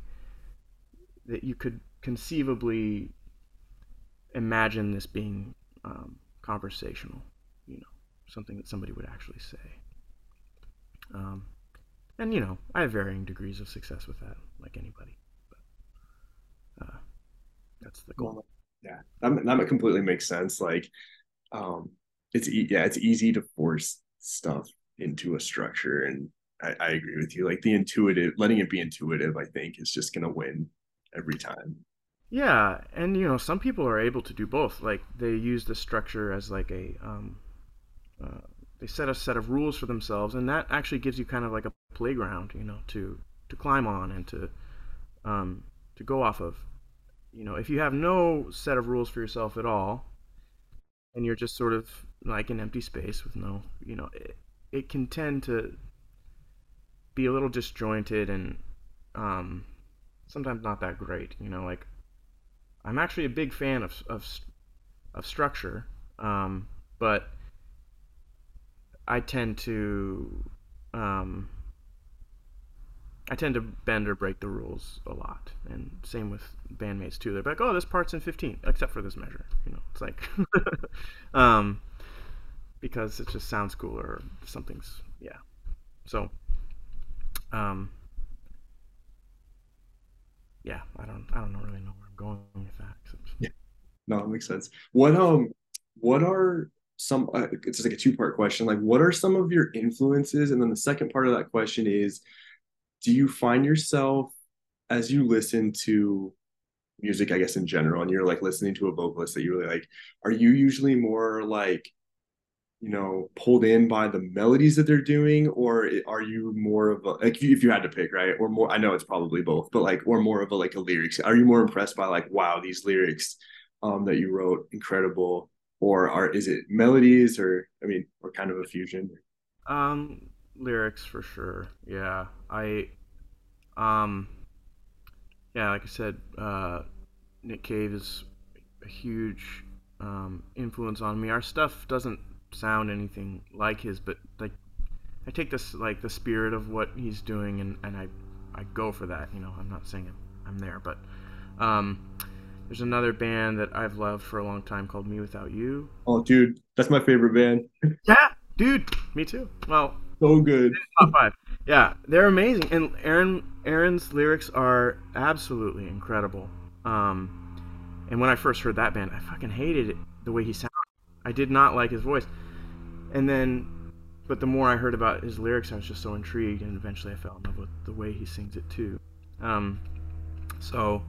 that you could conceivably imagine this being um, conversational. Something that somebody would actually say. Um, and you know, I have varying degrees of success with that, like anybody. But uh, that's the goal. Yeah, that, that completely makes sense. Like, um, it's yeah, it's easy to force stuff into a structure, and I, I agree with you. Like the intuitive, letting it be intuitive, I think is just gonna win every time. Yeah, and you know, some people are able to do both. Like they use the structure as like a um, they set a set of rules for themselves, and that actually gives you kind of like a playground, you know, to to climb on and to um, to go off of. You know, if you have no set of rules for yourself at all, and you're just sort of like an empty space with no, you know, it, it can tend to be a little disjointed and um, sometimes not that great. You know, like I'm actually a big fan of of, of structure, um, but I tend to um, I tend to bend or break the rules a lot, and same with bandmates too. They're like, "Oh, this part's in 15, except for this measure." You know, it's like, um, because it just sounds cooler. Or something's yeah. So, um, yeah, I don't I don't really know where I'm going with that. Except... Yeah, no, it makes sense. What um, what are some? Uh, it's just like a two part question. Like, what are some of your influences? And then the second part of that question is, do you find yourself as you listen to music, I guess in general, and you're like listening to a vocalist that you really like, are you usually more like you know pulled in by the melodies that they're doing or are you more of a like if you had to pick right or more i know it's probably both but like or more of a like a lyrics are you more impressed by like wow these lyrics um that you wrote incredible or are is it melodies or i mean or kind of a fusion? Um lyrics for sure. Yeah i um yeah like i said uh nick cave is a huge um influence on me. Our stuff doesn't sound anything like his, but like I take this like the spirit of what he's doing and, and I I go for that. You know, I'm not saying I'm, I'm there, but um, there's another band that I've loved for a long time called mewithoutYou. Oh, dude, that's my favorite band. yeah, dude, me too. Well, so good. Top five. Yeah, they're amazing, and Aaron Aaron's lyrics are absolutely incredible. Um, and when I first heard that band, I fucking hated it the way he sounded. I did not like his voice and then but the more I heard about his lyrics, I was just so intrigued, and eventually I fell in love with the way he sings it too. Um, so,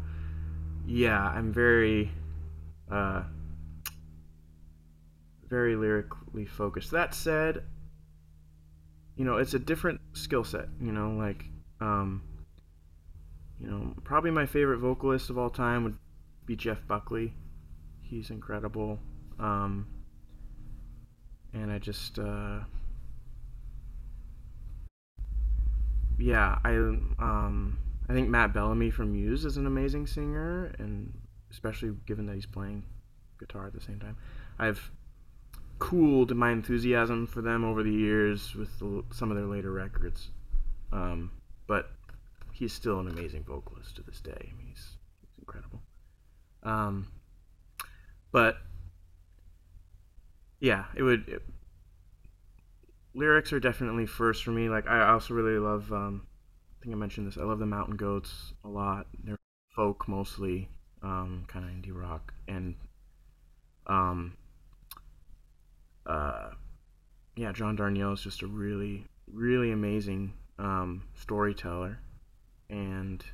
yeah, I'm very, uh, very lyrically focused. That said, you know, it's a different skill set. You know, like, um, you know, probably my favorite vocalist of all time would be Jeff Buckley. He's incredible. Um, and I just uh, yeah I um I think Matt Bellamy from Muse is an amazing singer and especially given that he's playing guitar at the same time I've cooled my enthusiasm for them over the years with some of their later records um, but he's still an amazing vocalist to this day I mean, he's, he's incredible um, but yeah, it would. It, lyrics are definitely first for me. Like I also really love. Um, I think I mentioned this. I love the Mountain Goats a lot. They're folk mostly, um, kind of indie rock, and um, uh, yeah, John Darnielle is just a really, really amazing um, storyteller, and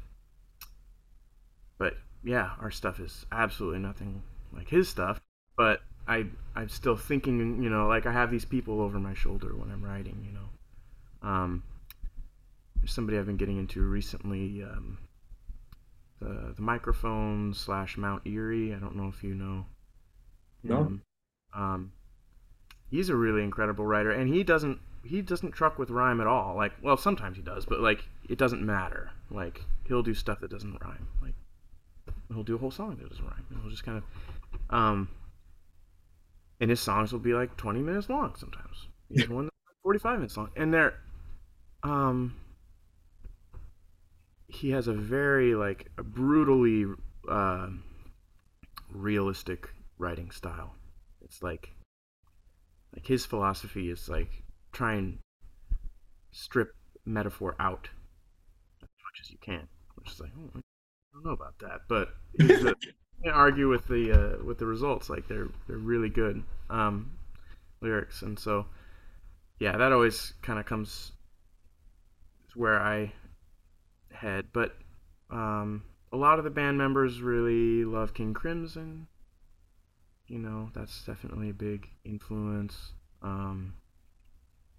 but yeah, our stuff is absolutely nothing like his stuff, but I I'm still thinking, you know, like I have these people over my shoulder when I'm writing, you know. Um, somebody I've been getting into recently, um, the the microphone slash Mount Eerie. I don't know if you know. No. Um, he's a really incredible writer, and he doesn't he doesn't truck with rhyme at all. Like, well, sometimes he does, but like it doesn't matter. Like he'll do stuff that doesn't rhyme. Like he'll do a whole song that doesn't rhyme. He'll just kind of um, and his songs will be like 20 minutes long sometimes. Even one 45 minutes long, and they're um he has a very like brutally uh, realistic writing style. It's like like his philosophy is like try and strip metaphor out as much as you can. Which is like, oh, I don't know about that, but can't argue with the uh, with the results. Like they're they're really good um, lyrics, and so yeah, that always kind of comes where I head. But um, a lot of the band members really love King Crimson. You know, that's definitely a big influence. Um,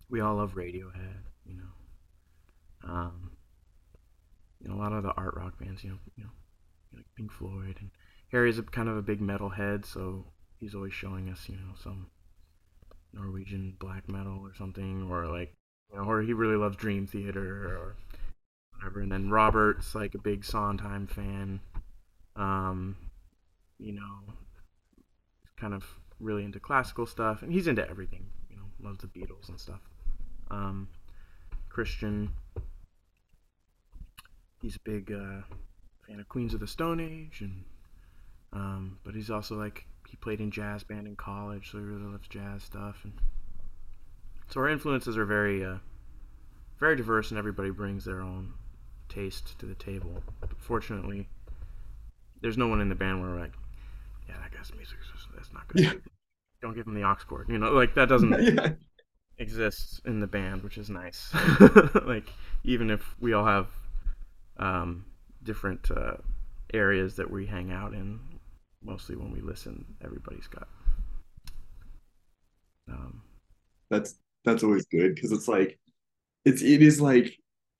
we all love Radiohead. You know, um, you know, a lot of the art rock bands. You know, you know, like Pink Floyd and Harry's a kind of a big metal head, so he's always showing us, you know, some Norwegian black metal or something, or like, you know, or he really loves Dream Theater or whatever. And then Robert's like a big Sondheim fan, um, you know, kind of really into classical stuff, and he's into everything, you know, loves the Beatles and stuff. Um, Christian, he's a big uh, fan of Queens of the Stone Age and um, but he's also like he played in jazz band in college, so he really loves jazz stuff. And so our influences are very, uh, very diverse, and everybody brings their own taste to the table. But fortunately, there's no one in the band where we're like, yeah, that guy's music is that's not good. Yeah. Don't give him the aux cord. You know, like that doesn't yeah. exist in the band, which is nice. like even if we all have um, different uh, areas that we hang out in, mostly when we listen, everybody's got. Um, that's that's always good because it's like it's it is like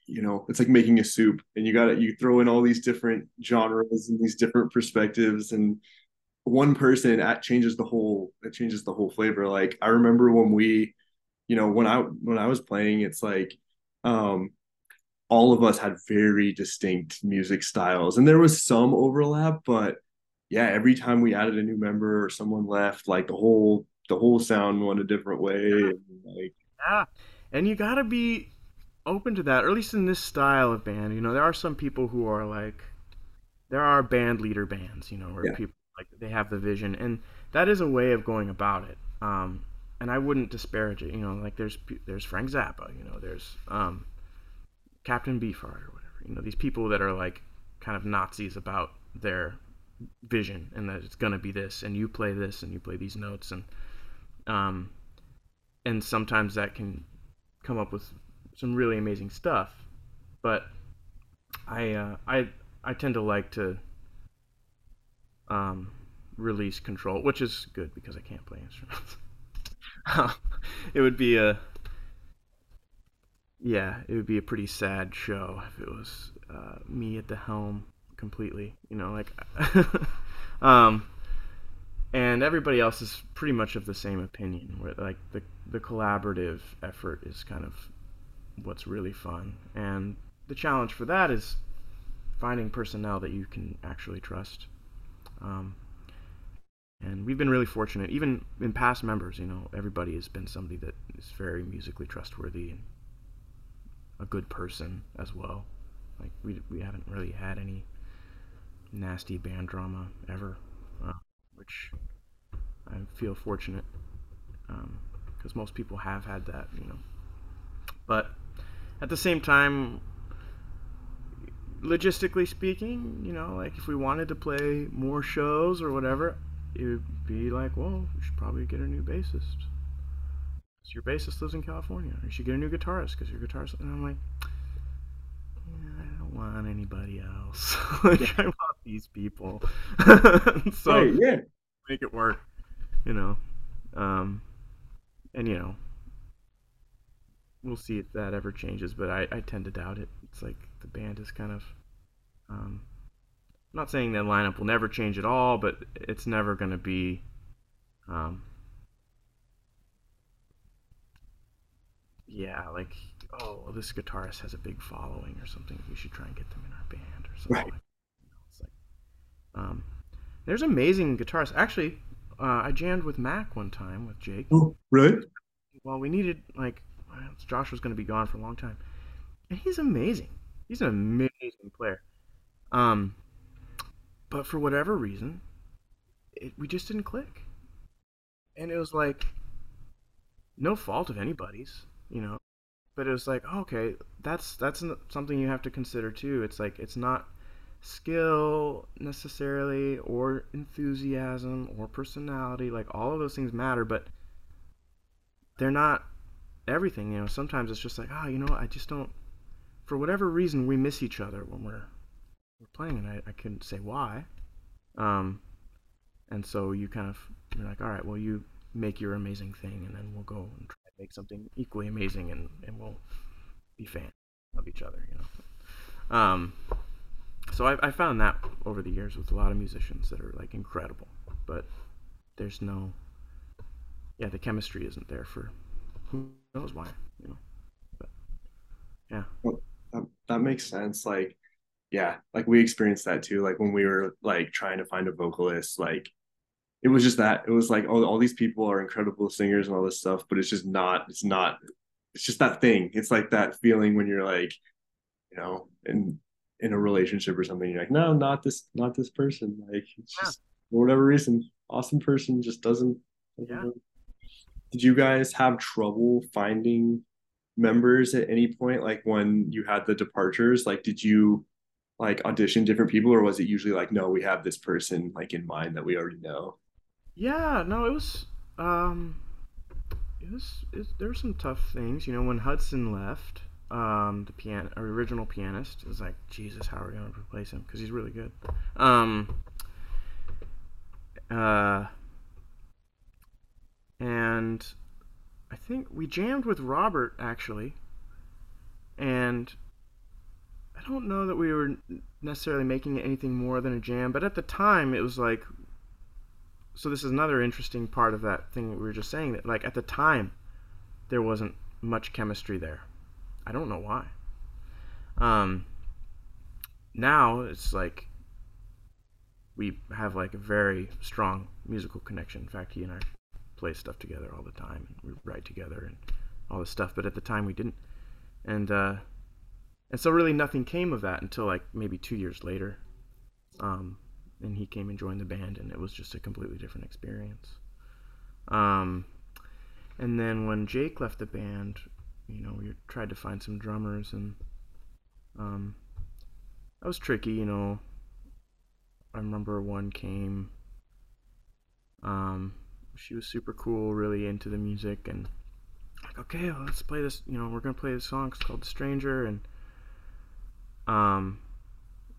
you know it's like making a soup and you got to you throw in all these different genres and these different perspectives and one person at changes the whole it changes the whole flavor like i remember when we you know when i when i was playing it's like um all of us had very distinct music styles and there was some overlap but yeah every time we added a new member or someone left like the whole the whole sound went a different way yeah. and like yeah and you got to be open to that or at least in this style of band you know there are some people who are like there are band leader bands you know where yeah. people like they have the vision and that is a way of going about it um and i wouldn't disparage it you know like there's there's frank zappa you know there's um captain beefheart or whatever you know these people that are like kind of nazis about their vision and that it's going to be this and you play this and you play these notes and um and sometimes that can come up with some really amazing stuff but i uh, i i tend to like to um, release control, which is good because I can't play instruments. it would be a yeah, it would be a pretty sad show if it was uh, me at the helm completely. You know, like um, and everybody else is pretty much of the same opinion. Where like the the collaborative effort is kind of what's really fun, and the challenge for that is finding personnel that you can actually trust um, and we've been really fortunate, even in past members. You know, everybody has been somebody that is very musically trustworthy and a good person as well. Like we we haven't really had any nasty band drama ever, uh, which I feel fortunate because um, most people have had that. You know, but at the same time, logistically speaking, you know, like if we wanted to play more shows or whatever, it would be like, well, we should probably get a new bassist. So your bassist lives in California. Or you should get a new guitarist because your guitarist. And I'm like, yeah, I don't want anybody else. like I want these people. so right, yeah. make it work, you know. Um, and you know, we'll see if that ever changes, but I, I tend to doubt it. It's like the band is kind of. Um, I'm not saying that lineup will never change at all, but it's never going to be. Um, yeah, like oh, this guitarist has a big following or something. We should try and get them in our band or something. Right. Like, you know, it's like, um, there's amazing guitarists. Actually, uh, I jammed with Mac one time with Jake. Oh, really? Well, we needed like Josh was going to be gone for a long time, and he's amazing. He's an amazing player. Um, but for whatever reason, it, we just didn't click, and it was like no fault of anybody's, you know. But it was like, okay, that's that's something you have to consider too. It's like it's not skill necessarily or enthusiasm or personality like all of those things matter but they're not everything. You know, sometimes it's just like, ah, oh, you know, I just don't. For whatever reason, we miss each other when we're we're playing, and I, I couldn't say why. Um, and so you kind of you're like, all right, well, you make your amazing thing, and then we'll go and try to make something equally amazing, and and we'll be fans of each other, you know. Um, so I, I found that over the years with a lot of musicians that are like incredible, but there's no, yeah, the chemistry isn't there for knows why, you know. But yeah. Well, that, that makes sense. Like, yeah, like we experienced that too. Like when we were like trying to find a vocalist, like it was just that it was like all, all these people are incredible singers and all this stuff, but it's just not, it's not, it's just that thing. It's like that feeling when you're like, you know, in in a relationship or something, you're like, no, not this, not this person. Like it's yeah. just for whatever reason, awesome person just doesn't, doesn't yeah did you guys have trouble finding members at any point? Like when you had the departures, like did you like audition different people or was it usually like no, we have this person like in mind that we already know? Yeah, no, it was um it was it, there were some tough things, you know, when Hudson left, um the piano our original pianist it was like, Jesus, how are we going to replace him cuz he's really good. Um uh and I think we jammed with Robert actually, and I don't know that we were necessarily making it anything more than a jam, but at the time it was like. So this is another interesting part of that thing that we were just saying that like at the time there wasn't much chemistry there. I don't know why. Um, now it's like we have like a very strong musical connection. In fact, he and I play stuff together all the time and we write together and all this stuff. But at the time we didn't, and uh, and so really nothing came of that until like maybe two years later. Um, and he came and joined the band, and it was just a completely different experience. Um, and then when Jake left the band, you know, we tried to find some drummers, and um, that was tricky. You know, I remember one came. Um, she was super cool, really into the music, and like, okay, well, let's play this. You know, we're gonna play this song. It's called "The Stranger," and um,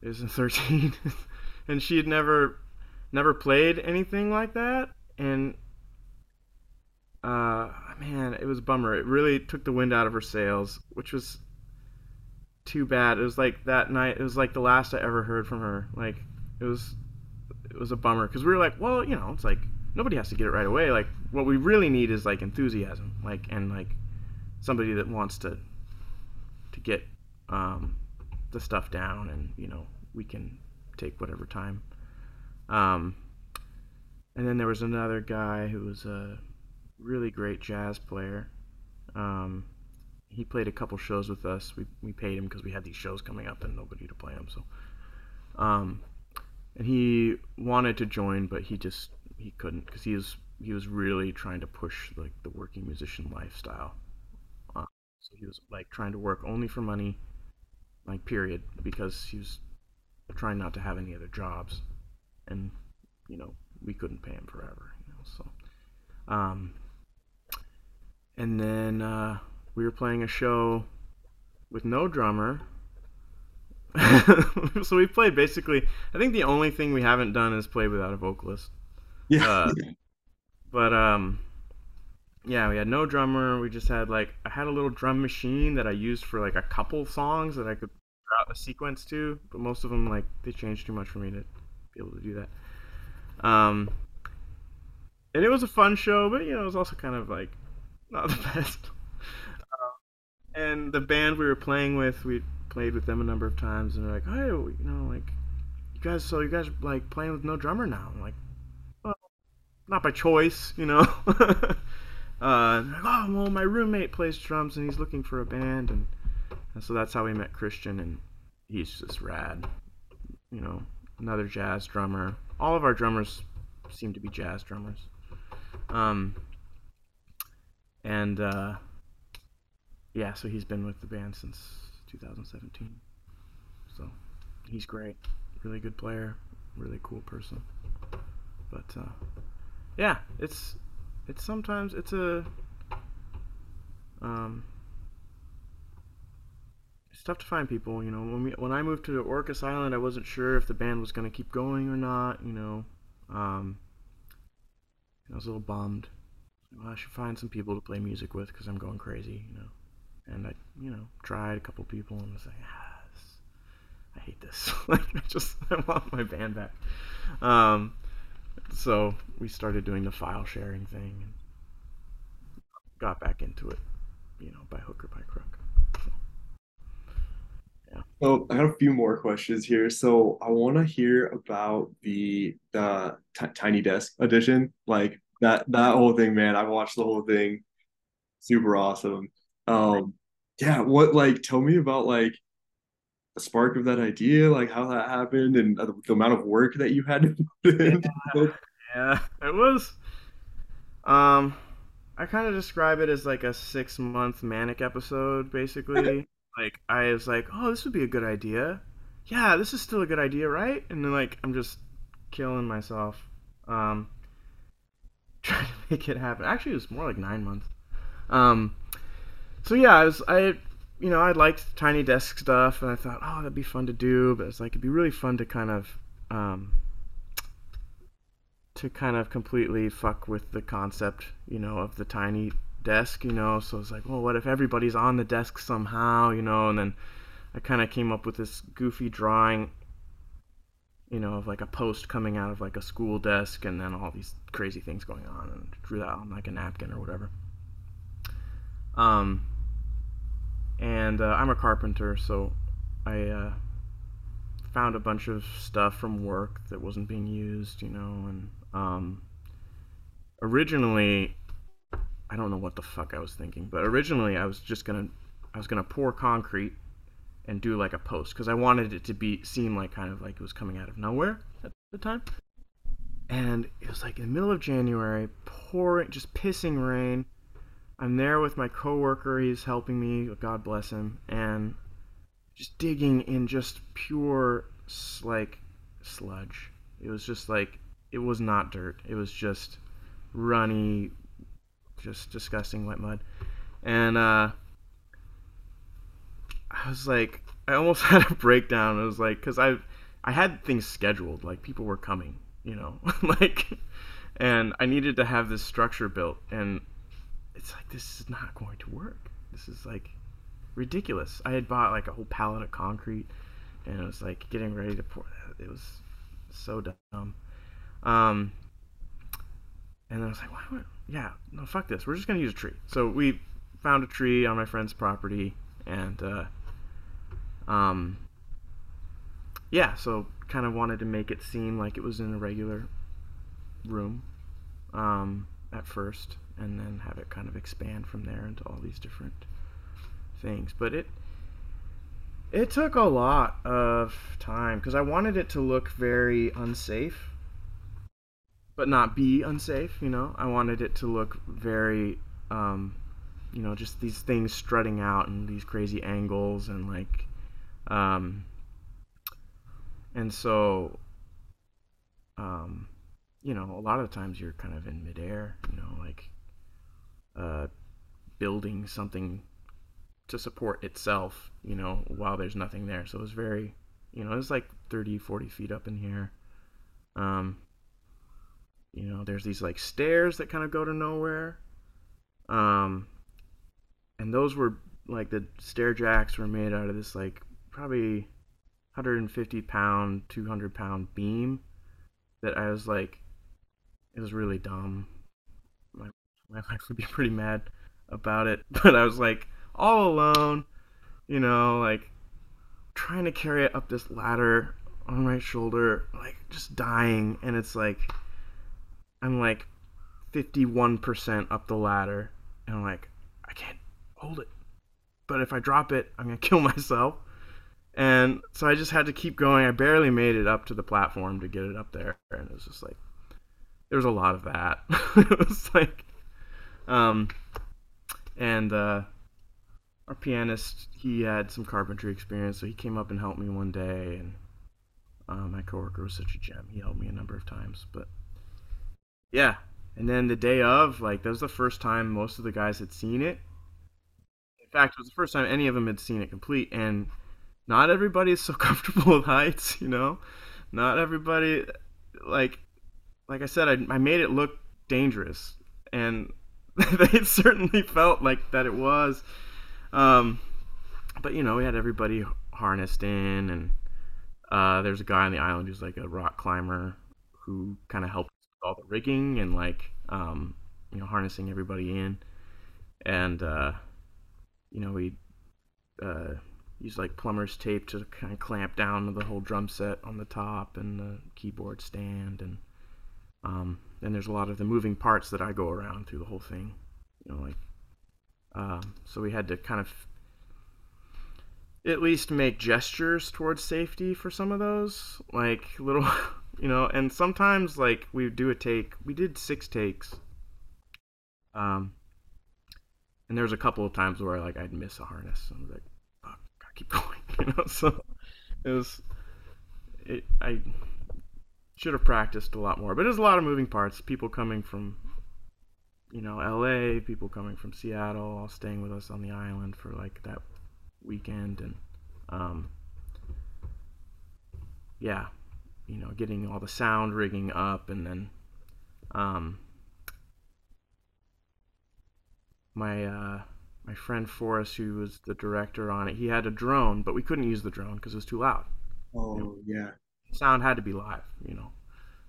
it was in thirteen, and she had never, never played anything like that, and uh, man, it was a bummer. It really took the wind out of her sails, which was too bad. It was like that night. It was like the last I ever heard from her. Like it was, it was a bummer because we were like, well, you know, it's like nobody has to get it right away. Like what we really need is like enthusiasm, like and like somebody that wants to to get um, the stuff down, and you know we can take whatever time. Um, and then there was another guy who was a really great jazz player. Um, he played a couple shows with us. We we paid him because we had these shows coming up and nobody to play them. So, um, and he wanted to join, but he just he couldn't because he was he was really trying to push like the working musician lifestyle. Uh, so he was like trying to work only for money, like period, because he was trying not to have any other jobs, and you know we couldn't pay him forever, you know. So, um, and then uh, we were playing a show with no drummer. so we played basically. I think the only thing we haven't done is play without a vocalist. Yeah. Uh, but um, yeah, we had no drummer. We just had like I had a little drum machine that I used for like a couple songs that I could route a sequence to, but most of them like they changed too much for me to be able to do that. Um, and it was a fun show, but you know it was also kind of like not the best. Uh, and the band we were playing with, we played with them a number of times, and they're like, "Hey, you know, like you guys, so you guys are like playing with no drummer now?" I'm like, not by choice, you know. uh, oh well, my roommate plays drums and he's looking for a band, and, and so that's how we met Christian, and he's just rad, you know. Another jazz drummer. All of our drummers seem to be jazz drummers. Um, and uh, yeah, so he's been with the band since 2017. So he's great, really good player, really cool person. But uh, yeah, it's it's sometimes it's a um it's tough to find people. You know, when we when I moved to Orcas Island, I wasn't sure if the band was to keep going or not. You know, um, I was a little bummed. Well, I should find some people to play music with because I'm going crazy. You know, and I you know tried a couple people and was like, ah, this, I hate this. like I just I want my band back. Um, so we started doing the file sharing thing and got back into it, you know, by hook or by crook. So, yeah. So I have a few more questions here. So I want to hear about the the t- Tiny Desk edition, like that that whole thing, man. I watched the whole thing. Super awesome. Um, yeah. What like? Tell me about like spark of that idea, like how that happened, and the, the amount of work that you had to put in. Yeah, yeah, it was. Um, I kind of describe it as like a six month manic episode, basically. like I was like, oh, this would be a good idea. Yeah, this is still a good idea, right? And then like I'm just killing myself, um, trying to make it happen. Actually, it was more like nine months. Um, so yeah, I was I, you know, I liked tiny desk stuff, and I thought, oh, that'd be fun to do. But it's like it'd be really fun to kind of, um, to kind of completely fuck with the concept, you know, of the tiny desk, you know. So it's like, well, what if everybody's on the desk somehow, you know? And then I kind of came up with this goofy drawing, you know, of like a post coming out of like a school desk, and then all these crazy things going on, and drew that on like a napkin or whatever. Um, and uh, I'm a carpenter, so I uh, found a bunch of stuff from work that wasn't being used, you know, and um, originally, I don't know what the fuck I was thinking, but originally I was just gonna, I was gonna pour concrete and do like a post because I wanted it to be seem like kind of like it was coming out of nowhere at the time. And it was like in the middle of January, pouring, just pissing rain. I'm there with my coworker. He's helping me. God bless him. And just digging in just pure like sludge. It was just like it was not dirt. It was just runny, just disgusting wet mud. And uh, I was like, I almost had a breakdown. It was like, because I, I had things scheduled, like people were coming, you know, like, and I needed to have this structure built, and it's like this is not going to work. This is like ridiculous. I had bought like a whole pallet of concrete, and it was like getting ready to pour. It was so dumb. Um, and then I was like, why yeah, no, fuck this. We're just gonna use a tree. So we found a tree on my friend's property, and uh, um, yeah, so kind of wanted to make it seem like it was in a regular room um, at first, and then have it kind of expand from there into all these different things. But it it took a lot of time because I wanted it to look very unsafe but not be unsafe. You know, I wanted it to look very, um, you know, just these things strutting out and these crazy angles and like, um, and so, um, you know, a lot of times you're kind of in midair. You know, like, uh, building something to support itself. You know, while there's nothing there. So it was very, you know, it was like 30, 40 feet up in here. Um, you know there's these like stairs that kind of go to nowhere um and those were like the stair jacks were made out of this like probably 150 pound 200 pound beam that i was like it was really dumb my, wife would be pretty mad about it but i was like all alone you know like trying to carry it up this ladder on my shoulder like just dying and it's like I'm like 51% up the ladder, and I'm like, I can't hold it. But if I drop it, I'm gonna kill myself. And so I just had to keep going. I barely made it up to the platform to get it up there, and it was just like there was a lot of that. it was like, um, and uh, our pianist he had some carpentry experience, so he came up and helped me one day, and uh, my coworker was such a gem. He helped me a number of times, but yeah. And then the day of, like, that was the first time most of the guys had seen it. In fact, it was the first time any of them had seen it complete. And not everybody is so comfortable with heights, you know? Not everybody, like, like I said, I, I made it look dangerous. And they certainly felt like that it was. Um, but, you know, we had everybody harnessed in. And uh, there's a guy on the island who's like a rock climber who kind of helped with all the rigging and like um, you know harnessing everybody in, and uh, you know we uh, use like plumber's tape to kind of clamp down the whole drum set on the top and the keyboard stand, and um, then there's a lot of the moving parts that I go around through the whole thing, you know like um, so we had to kind of at least make gestures towards safety for some of those like little you know and sometimes like we do a take we did six takes um and there was a couple of times where like I'd miss a harness. And I was like, fuck, gotta keep going. You know, so it was it I should have practiced a lot more. But there's a lot of moving parts. People coming from you know, LA, people coming from Seattle, all staying with us on the island for like that weekend and um yeah, you know, getting all the sound rigging up and then um my uh my friend Forrest who was the director on it, he had a drone, but we couldn't use the drone because it was too loud. Oh, yeah. Sound had to be live, you know.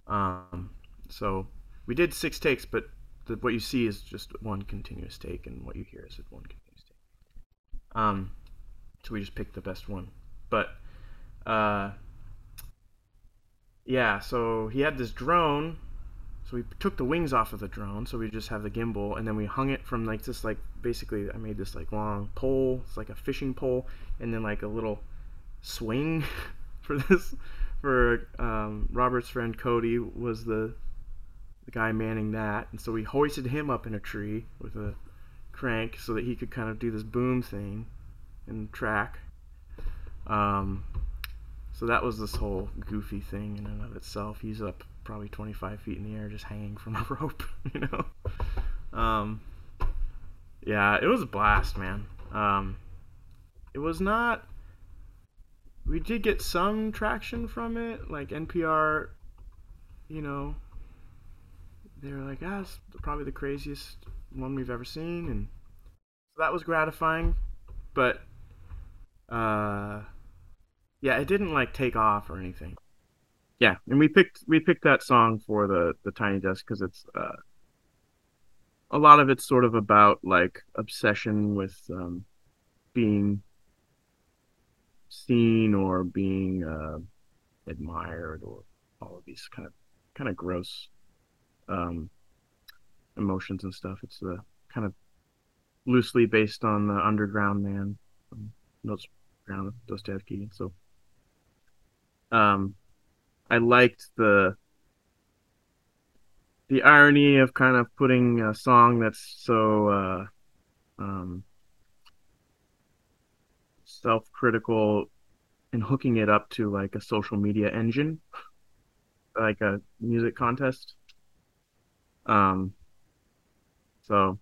Um so we did six takes, but the, what you see is just one continuous take, and what you hear is one continuous take. Um, so we just picked the best one. But uh, yeah, so he had this drone. So we took the wings off of the drone, so we just have the gimbal, and then we hung it from like this, like basically, I made this like long pole. It's like a fishing pole, and then like a little swing for this. For um, Robert's friend Cody was the the guy manning that, and so we hoisted him up in a tree with a crank so that he could kind of do this boom thing and track. Um, so that was this whole goofy thing in and of itself. He's up probably 25 feet in the air, just hanging from a rope, you know. Um, yeah, it was a blast, man. Um, it was not. We did get some traction from it, like NPR, you know, they were like, ah, it's probably the craziest one we've ever seen, and so that was gratifying. But uh, yeah, it didn't like take off or anything. Yeah, and we picked we picked that song for the the Tiny Desk because it's uh, a lot of it's sort of about like obsession with um, being seen or being uh, admired or all of these kind of kind of gross um, emotions and stuff. It's the kind of loosely based on the Underground Man, um, Notes Ground Dostoevsky. So, um, I liked the the irony of kind of putting a song that's so uh, um, self-critical and hooking it up to like a social media engine, like a music contest. Um, so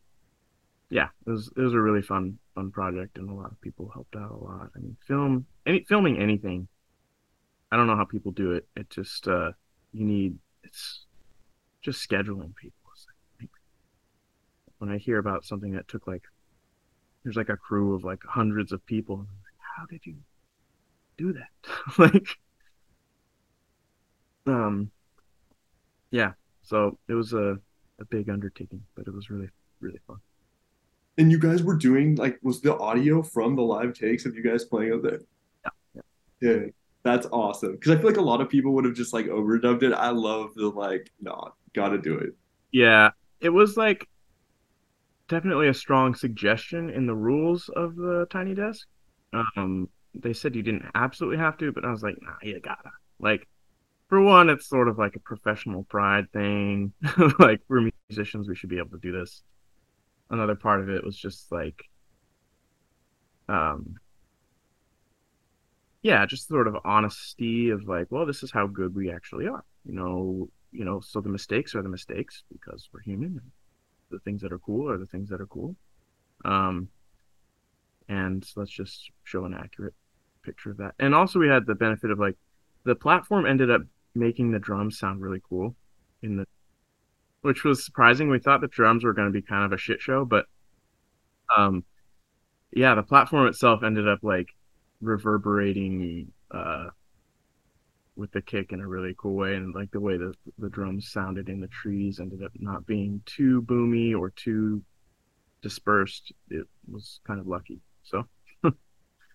yeah, it was it was a really fun fun project, and a lot of people helped out a lot. I mean, film any filming anything. I don't know how people do it. It just uh, you need it's just scheduling people. When I hear about something that took like there's like a crew of like hundreds of people, how did you do that? like, um, yeah. So it was a a big undertaking, but it was really really fun. And you guys were doing like was the audio from the live takes of you guys playing out there? Yeah. Yeah. yeah that's awesome. Because I feel like a lot of people would have just like overdubbed it. I love the like, no, gotta do it. Yeah. It was like definitely a strong suggestion in the rules of the Tiny Desk. Um, they said you didn't absolutely have to, but I was like, nah, you gotta. Like, for one, it's sort of like a professional pride thing. like we're musicians, we should be able to do this. Another part of it was just like, um, yeah, just sort of honesty of like, well, this is how good we actually are. You know, you know, so the mistakes are the mistakes because we're human. The things that are cool are the things that are cool. Um, and let's just show an accurate picture of that. And also, we had the benefit of like the platform ended up making the drums sound really cool in the which was surprising. We thought the drums were going to be kind of a shit show, but um yeah, the platform itself ended up like reverberating uh with the kick in a really cool way and like the way that the drums sounded in the trees ended up not being too boomy or too dispersed. It was kind of lucky. So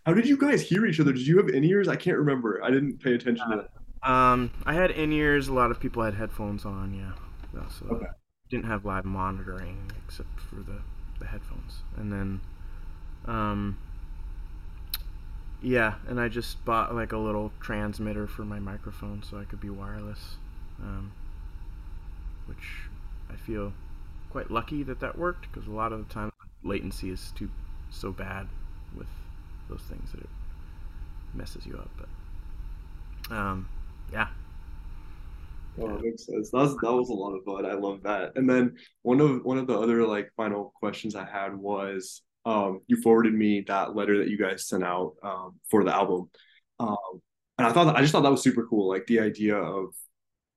how did you guys hear each other? Did you have in ears? I can't remember. I didn't pay attention to that. Um, I had in ears. A lot of people had headphones on. Yeah, so okay. didn't have live monitoring except for the the headphones. And then, um, yeah, and I just bought like a little transmitter for my microphone so I could be wireless, um, which I feel quite lucky that that worked because a lot of the time latency is too so bad with those things that it messes you up. But um, yeah. Oh, that makes sense. That was that was a lot of fun. I love that. And then one of one of the other like final questions I had was um, you forwarded me that letter that you guys sent out um, for the album, um, and I thought that, I just thought that was super cool. Like the idea of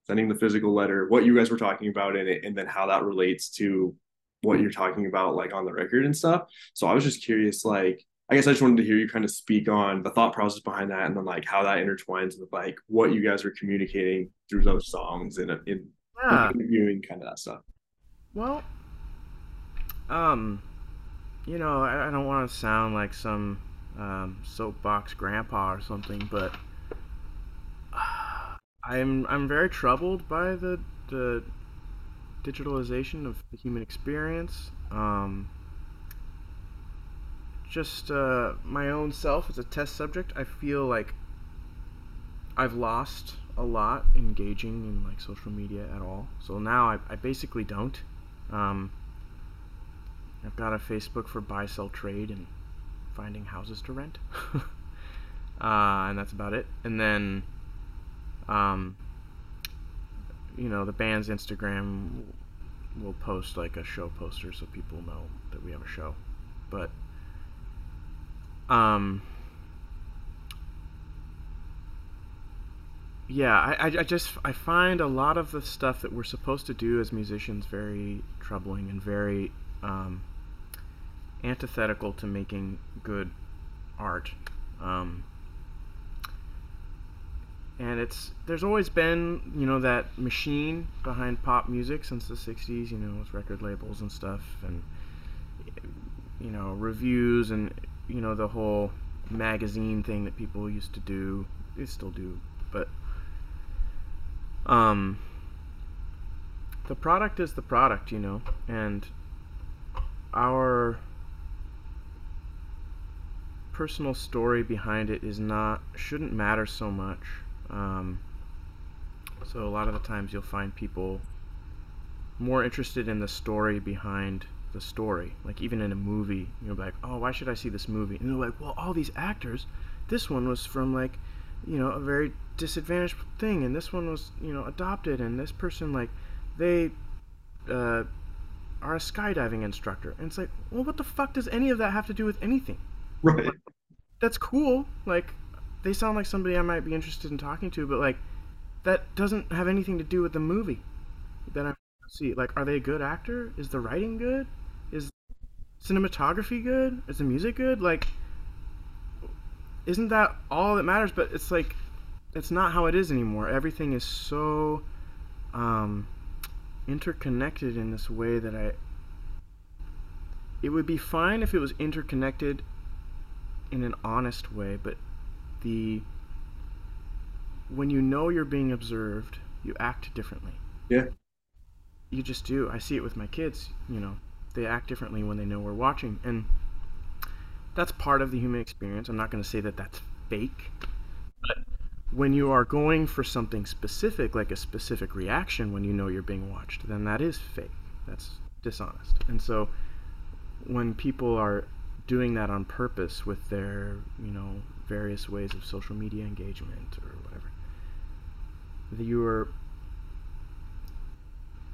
sending the physical letter, what you guys were talking about in it, and then how that relates to what you're talking about like on the record and stuff. So I was just curious, like I guess I just wanted to hear you kind of speak on the thought process behind that, and then like how that intertwines with like what you guys were communicating through those songs and in, Yeah. interviewing kind of that stuff. Well, um, you know, I, I don't want to sound like some um, soapbox grandpa or something, but I'm I'm very troubled by the the digitalization of the human experience. Um, just uh, my own self as a test subject, I feel like I've lost a lot engaging in like social media at all. So now I, I basically don't. Um, I've got a Facebook for buy, sell, trade, and finding houses to rent. uh, and that's about it. And then, um, you know, the band's Instagram will post like a show poster so people know that we have a show. But, um, yeah, I, I, just I find a lot of the stuff that we're supposed to do as musicians very troubling and very um, antithetical to making good art. Um, and it's there's always been you know that machine behind pop music since the 60s you know with record labels and stuff and you know reviews and you know the whole magazine thing that people used to do. They still do but um the product is the product you know and our personal story behind it is not shouldn't matter so much. Um, so a lot of the times you'll find people more interested in the story behind the story like even in a movie you're like oh why should i see this movie? And they're like well all these actors this one was from like you know a very disadvantaged thing and this one was you know adopted and this person like they uh, are a skydiving instructor. And it's like well what the fuck does any of that have to do with anything? Right. that's cool. Like they sound like somebody i might be interested in talking to but like that doesn't have anything to do with the movie that i'm see. Like are they a good actor? Is the writing good cinematography good? Is the music good? Like isn't that all that matters? But it's like it's not how it is anymore. Everything is so um interconnected in this way that i it would be fine if it was interconnected in an honest way but the when you know you're being observed you act differently. Yeah. you just do. I see it with my kids you know they act differently when they know we're watching. And that's part of the human experience. I'm not going to say that that's fake. But when you are going for something specific like a specific reaction when you know you're being watched then that is fake. That's dishonest. And so when people are doing that on purpose with their you know various ways of social media engagement or whatever you are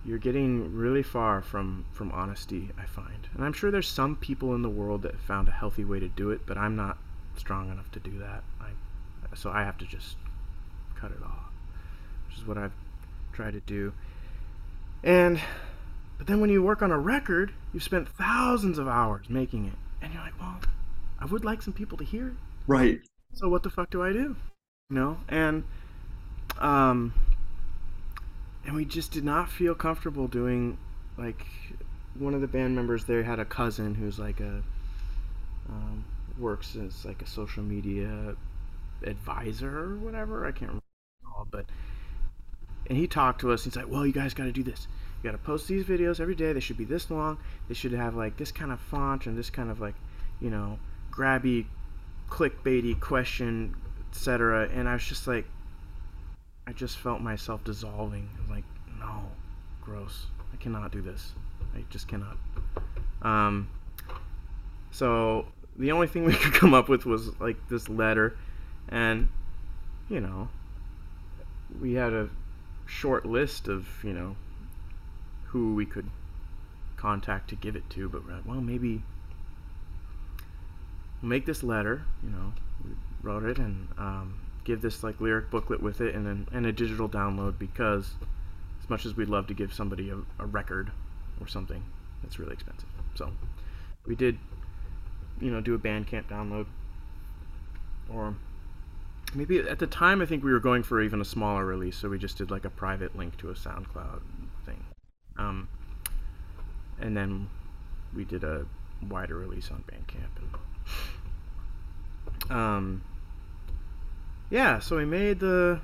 you're getting really far from from honesty i find. And i'm sure there's some people in the world that found a healthy way to do it but i'm not strong enough to do that. I so i have to just cut it off which is what i've tried to do. And but then when you work on a record you've spent thousands of hours making it. And you're like well i would like some people to hear it. Right. so what the fuck do I do? You know, and um, and we just did not feel comfortable doing like one of the band members there had a cousin who's like a um, works as like a social media advisor or whatever I can't remember called, but and he talked to us. He's like, "Well, you guys got to do this. You got to post these videos every day. They should be this long. They should have like this kind of font and this kind of like, you know, grabby, clickbaity question, etc." And I was just like, I just felt myself dissolving. I was like, "No, gross. I cannot do this. I just cannot." Um, So the only thing we could come up with was like this letter, and you know, we had a short list of you know who we could contact to give it to, but we're like, well, maybe we'll make this letter. You know, we wrote it and um, give this like lyric booklet with it, and then and a digital download because as much as we'd love to give somebody a, a record or something, it's really expensive. So we did, you know, do a Bandcamp download, or maybe at the time I think we were going for even a smaller release, so we just did like a private link to a SoundCloud thing, um, and then we did a wider release on Bandcamp. And, um, yeah, so we made the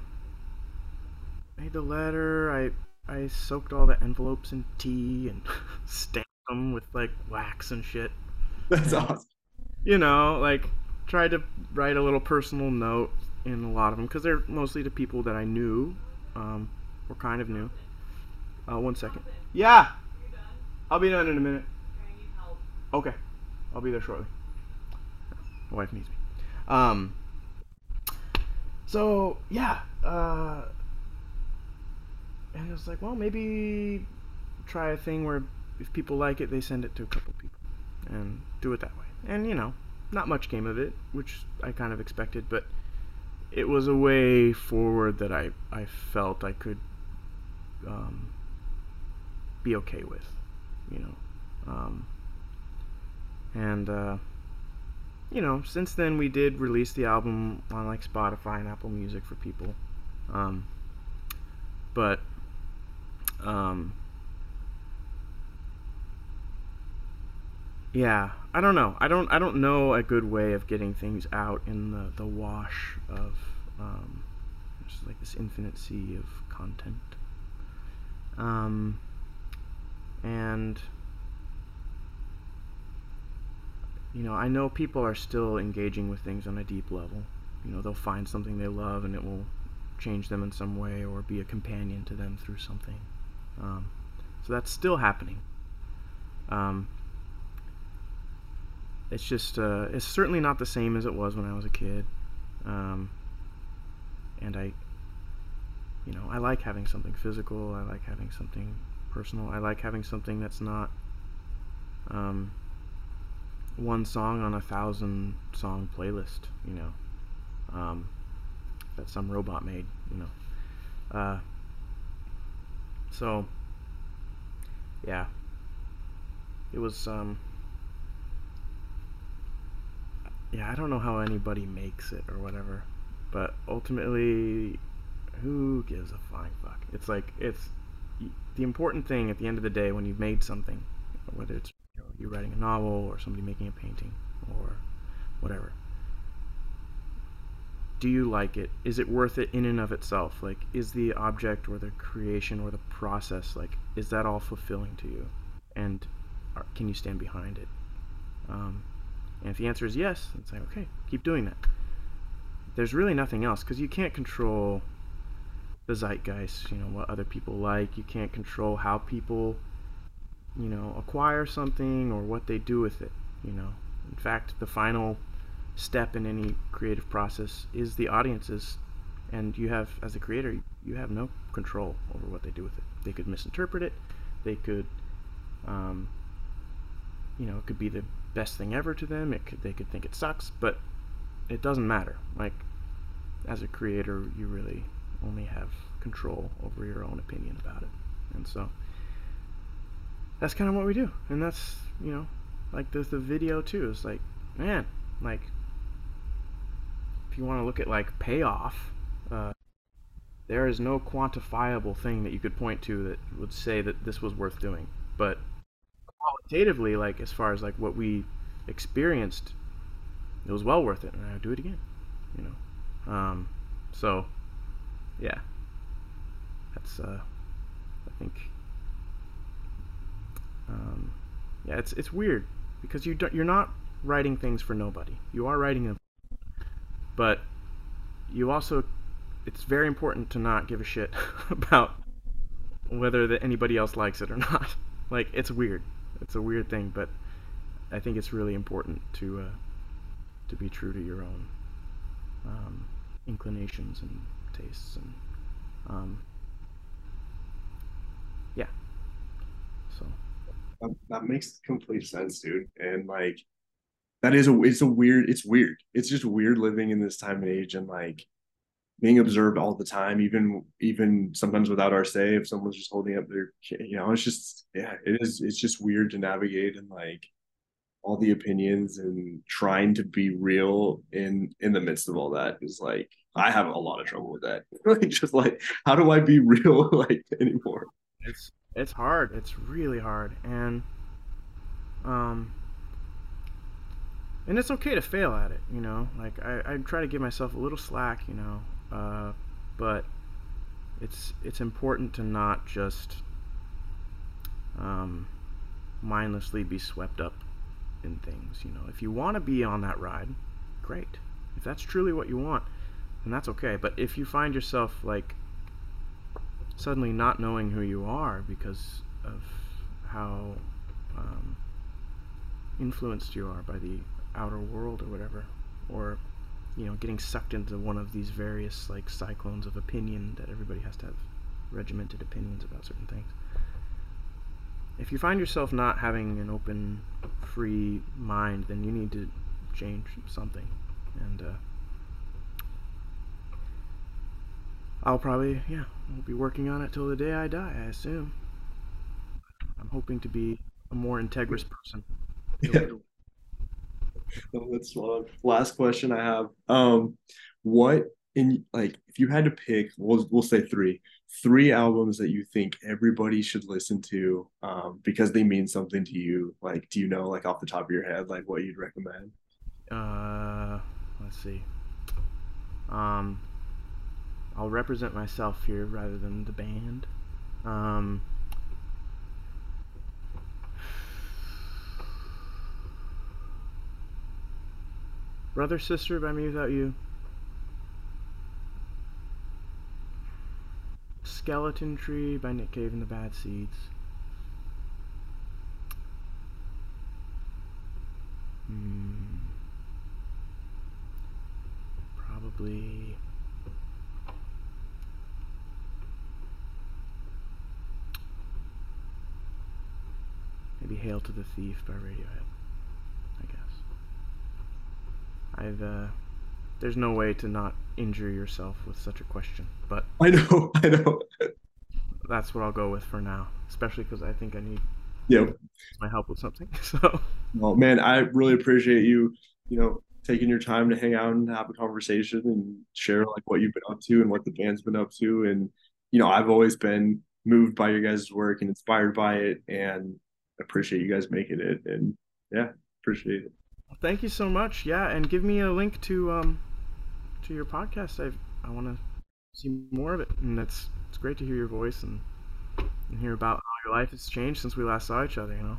made the letter. I I soaked all the envelopes in tea and stamped them with like wax and shit. That's awesome. You know, like tried to write a little personal note in a lot of them because they're mostly to people that I knew, um, or kind of knew. Uh, one second. Yeah. I'll be done in a minute. Okay. I'll be there shortly. My wife needs me. Um. So yeah. Uh, and it was like, well, maybe try a thing where if people like it, they send it to a couple people, and do it that way. And you know, not much came of it, which I kind of expected, but it was a way forward that I I felt I could um, be okay with, you know, um, and uh, you know, since then we did release the album on like Spotify and Apple Music for people, um, but um, yeah, I don't know. I don't. I don't know a good way of getting things out in the the wash of um, just like this infinite sea of content. Um, and you know, I know people are still engaging with things on a deep level. You know, they'll find something they love and it will change them in some way or be a companion to them through something. Um, so that's still happening. Um, it's just, uh, it's certainly not the same as it was when I was a kid. Um, and I, you know, I like having something physical. I like having something personal. I like having something that's not um, one song on a thousand song playlist. You know, um, that some robot made. You know, uh, so yeah, it was. Um, yeah, I don't know how anybody makes it or whatever, but ultimately, who gives a flying fuck? It's like it's the important thing at the end of the day when you've made something, whether it's you're writing a novel or somebody making a painting or whatever. Do you like it? Is it worth it in and of itself? Like, is the object or the creation or the process like, is that all fulfilling to you? And are, can you stand behind it? Um, and if the answer is yes, then say, okay, keep doing that. There's really nothing else because you can't control the zeitgeist, you know, what other people like. You can't control how people, you know, acquire something or what they do with it, you know. In fact, the final step in any creative process is the audience's and you have as a creator you have no control over what they do with it they could misinterpret it they could um, you know it could be the best thing ever to them. It could, they could think it sucks, but it doesn't matter. Like as a creator, you really only have control over your own opinion about it, and so that's kind of what we do. And that's you know, like the the video too. Is like, man, like if you want to look at like payoff. Uh, there is no quantifiable thing that you could point to that would say that this was worth doing. But qualitatively, like as far as like what we experienced, it was well worth it, and I would do it again. You know, um, so yeah, that's uh, I think um, yeah, it's it's weird because you don't, you're not writing things for nobody. You are writing them, but you also it's very important to not give a shit about whether that anybody else likes it or not. Like it's weird. It's a weird thing, but I think it's really important to uh, to be true to your own um, inclinations and tastes and um, yeah. So that, that makes complete sense, dude. And like that is a it's a weird it's weird. It's just weird living in this time and age and like being observed all the time, even even sometimes without our say. If someone's just holding up their, you know, it's just yeah, it is. It's just weird to navigate and like all the opinions and trying to be real in in the midst of all that is like I have a lot of trouble with that. like just like how do I be real like anymore? It's it's hard. It's really hard, and um, and it's okay to fail at it. You know, like I I try to give myself a little slack. You know, uh, but it's it's important to not just um, mindlessly be swept up in things. You know, if you want to be on that ride, great. If that's truly what you want, then that's okay. But if you find yourself like suddenly not knowing who you are because of how um, influenced you are by the outer world or whatever, or you know, getting sucked into one of these various like cyclones of opinion that everybody has to have regimented opinions about certain things. If you find yourself not having an open, free mind, then you need to change something. And uh, I'll probably, yeah, I'll be working on it till the day I die, I assume. I'm hoping to be a more integrous person. Yeah. That's one. Last question I have. Um, what in like if you had to pick, we'll we'll say three, three albums that you think everybody should listen to, um, because they mean something to you. Like, do you know, like off the top of your head, like what you'd recommend? Uh, let's see. Um, I'll represent myself here rather than the band. Um, Brother Sister by mewithoutYou. Skeleton Tree by Nick Cave and the Bad Seeds. Hmm. Probably. Maybe Hail to the Thief by Radiohead. I've uh, there's no way to not injure yourself with such a question, but I know, I know. That's what I'll go with for now, especially because I think I need yeah my help with something. So, well, man, I really appreciate you, you know, taking your time to hang out and have a conversation and share like what you've been up to and what the band's been up to, and you know, I've always been moved by your guys' work and inspired by it, and appreciate you guys making it, and yeah, appreciate it. Thank you so much. Yeah, and give me a link to um to your podcast. I I want to see more of it, and it's it's great to hear your voice and and hear about how your life has changed since we last saw each other. You know.